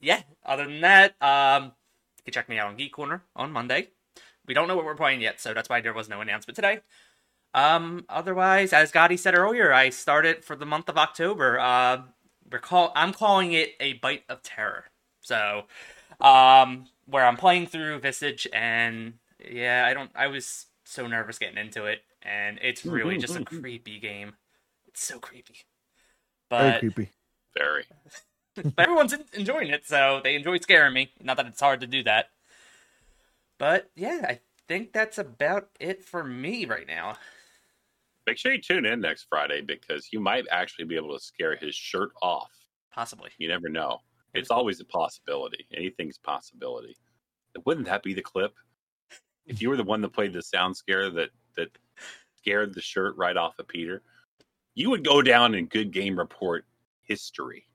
yeah. Other than that, um, you can check me out on Geek Corner on Monday. We don't know what we're playing yet, so that's why there was no announcement today. Um, otherwise, as Gotti said earlier, I started for the month of October. Uh, we're call- I'm calling it a bite of terror. So, um, where I'm playing through Visage, and yeah, I don't. I was so nervous getting into it, and it's mm, really mm, just a mm. creepy game. It's so creepy. But Very creepy. Very. but everyone's enjoying it, so they enjoy scaring me. Not that it's hard to do that. But yeah, I think that's about it for me right now. Make sure you tune in next Friday because you might actually be able to scare his shirt off. Possibly. You never know. It's always a possibility. Anything's possibility. Wouldn't that be the clip? If you were the one that played the sound scare that that scared the shirt right off of Peter, you would go down in good game report history.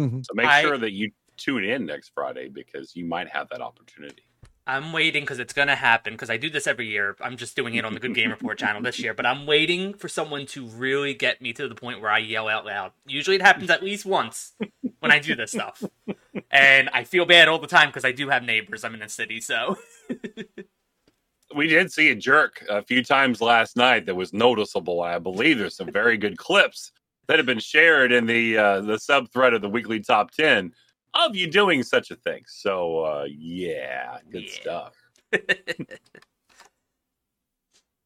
Mm-hmm. So make I, sure that you tune in next Friday because you might have that opportunity. I'm waiting because it's gonna happen because I do this every year. I'm just doing it on the Good Game Report channel this year, but I'm waiting for someone to really get me to the point where I yell out loud. Usually, it happens at least once when I do this stuff, and I feel bad all the time because I do have neighbors. I'm in a city, so. we did see a jerk a few times last night that was noticeable. I believe there's some very good clips that have been shared in the uh, the sub thread of the weekly top ten of you doing such a thing. So uh, yeah, good yeah. stuff.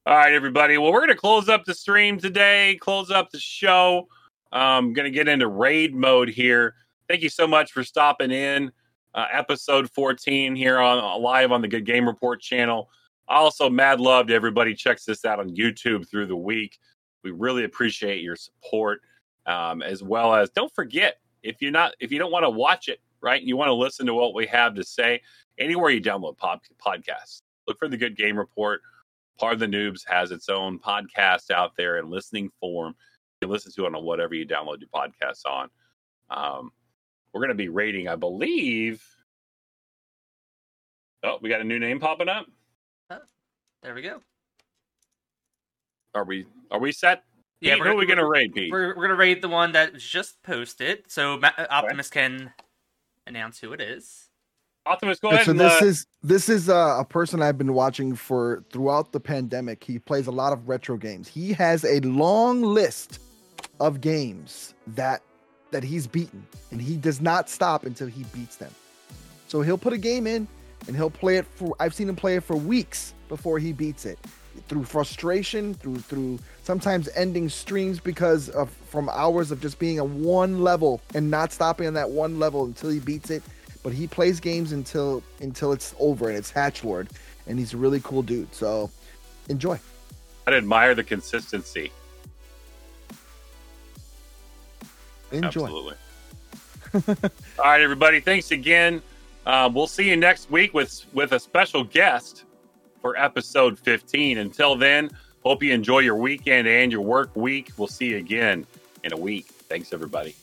All right, everybody. Well, we're going to close up the stream today, close up the show. I'm um, going to get into raid mode here. Thank you so much for stopping in. Uh, episode 14 here on live on the Good Game Report channel. Also, mad love to everybody checks this out on YouTube through the week. We really appreciate your support, um, as well as don't forget if you're not if you don't want to watch it, right? You want to listen to what we have to say anywhere you download pod, podcasts. Look for the Good Game Report. Part of the Noobs has its own podcast out there in listening form. You listen to it on whatever you download your podcasts on. Um, we're going to be rating, I believe. Oh, we got a new name popping up. There we go. Are we are we set? Yeah, Pete, we're, who are we going to raid, Pete? We're, we're going to raid the one that was just posted, so Ma- Optimus okay. can announce who it is. Optimus, go ahead. So and, this uh... is this is uh, a person I've been watching for throughout the pandemic. He plays a lot of retro games. He has a long list of games that that he's beaten, and he does not stop until he beats them. So he'll put a game in, and he'll play it for. I've seen him play it for weeks before he beats it through frustration through through sometimes ending streams because of from hours of just being on one level and not stopping on that one level until he beats it but he plays games until until it's over and it's Hatchlord, and he's a really cool dude. So enjoy. I admire the consistency. Enjoy. Absolutely. All right, everybody. Thanks again. Uh, we'll see you next week with with a special guest for episode 15. Until then, hope you enjoy your weekend and your work week. We'll see you again in a week. Thanks, everybody.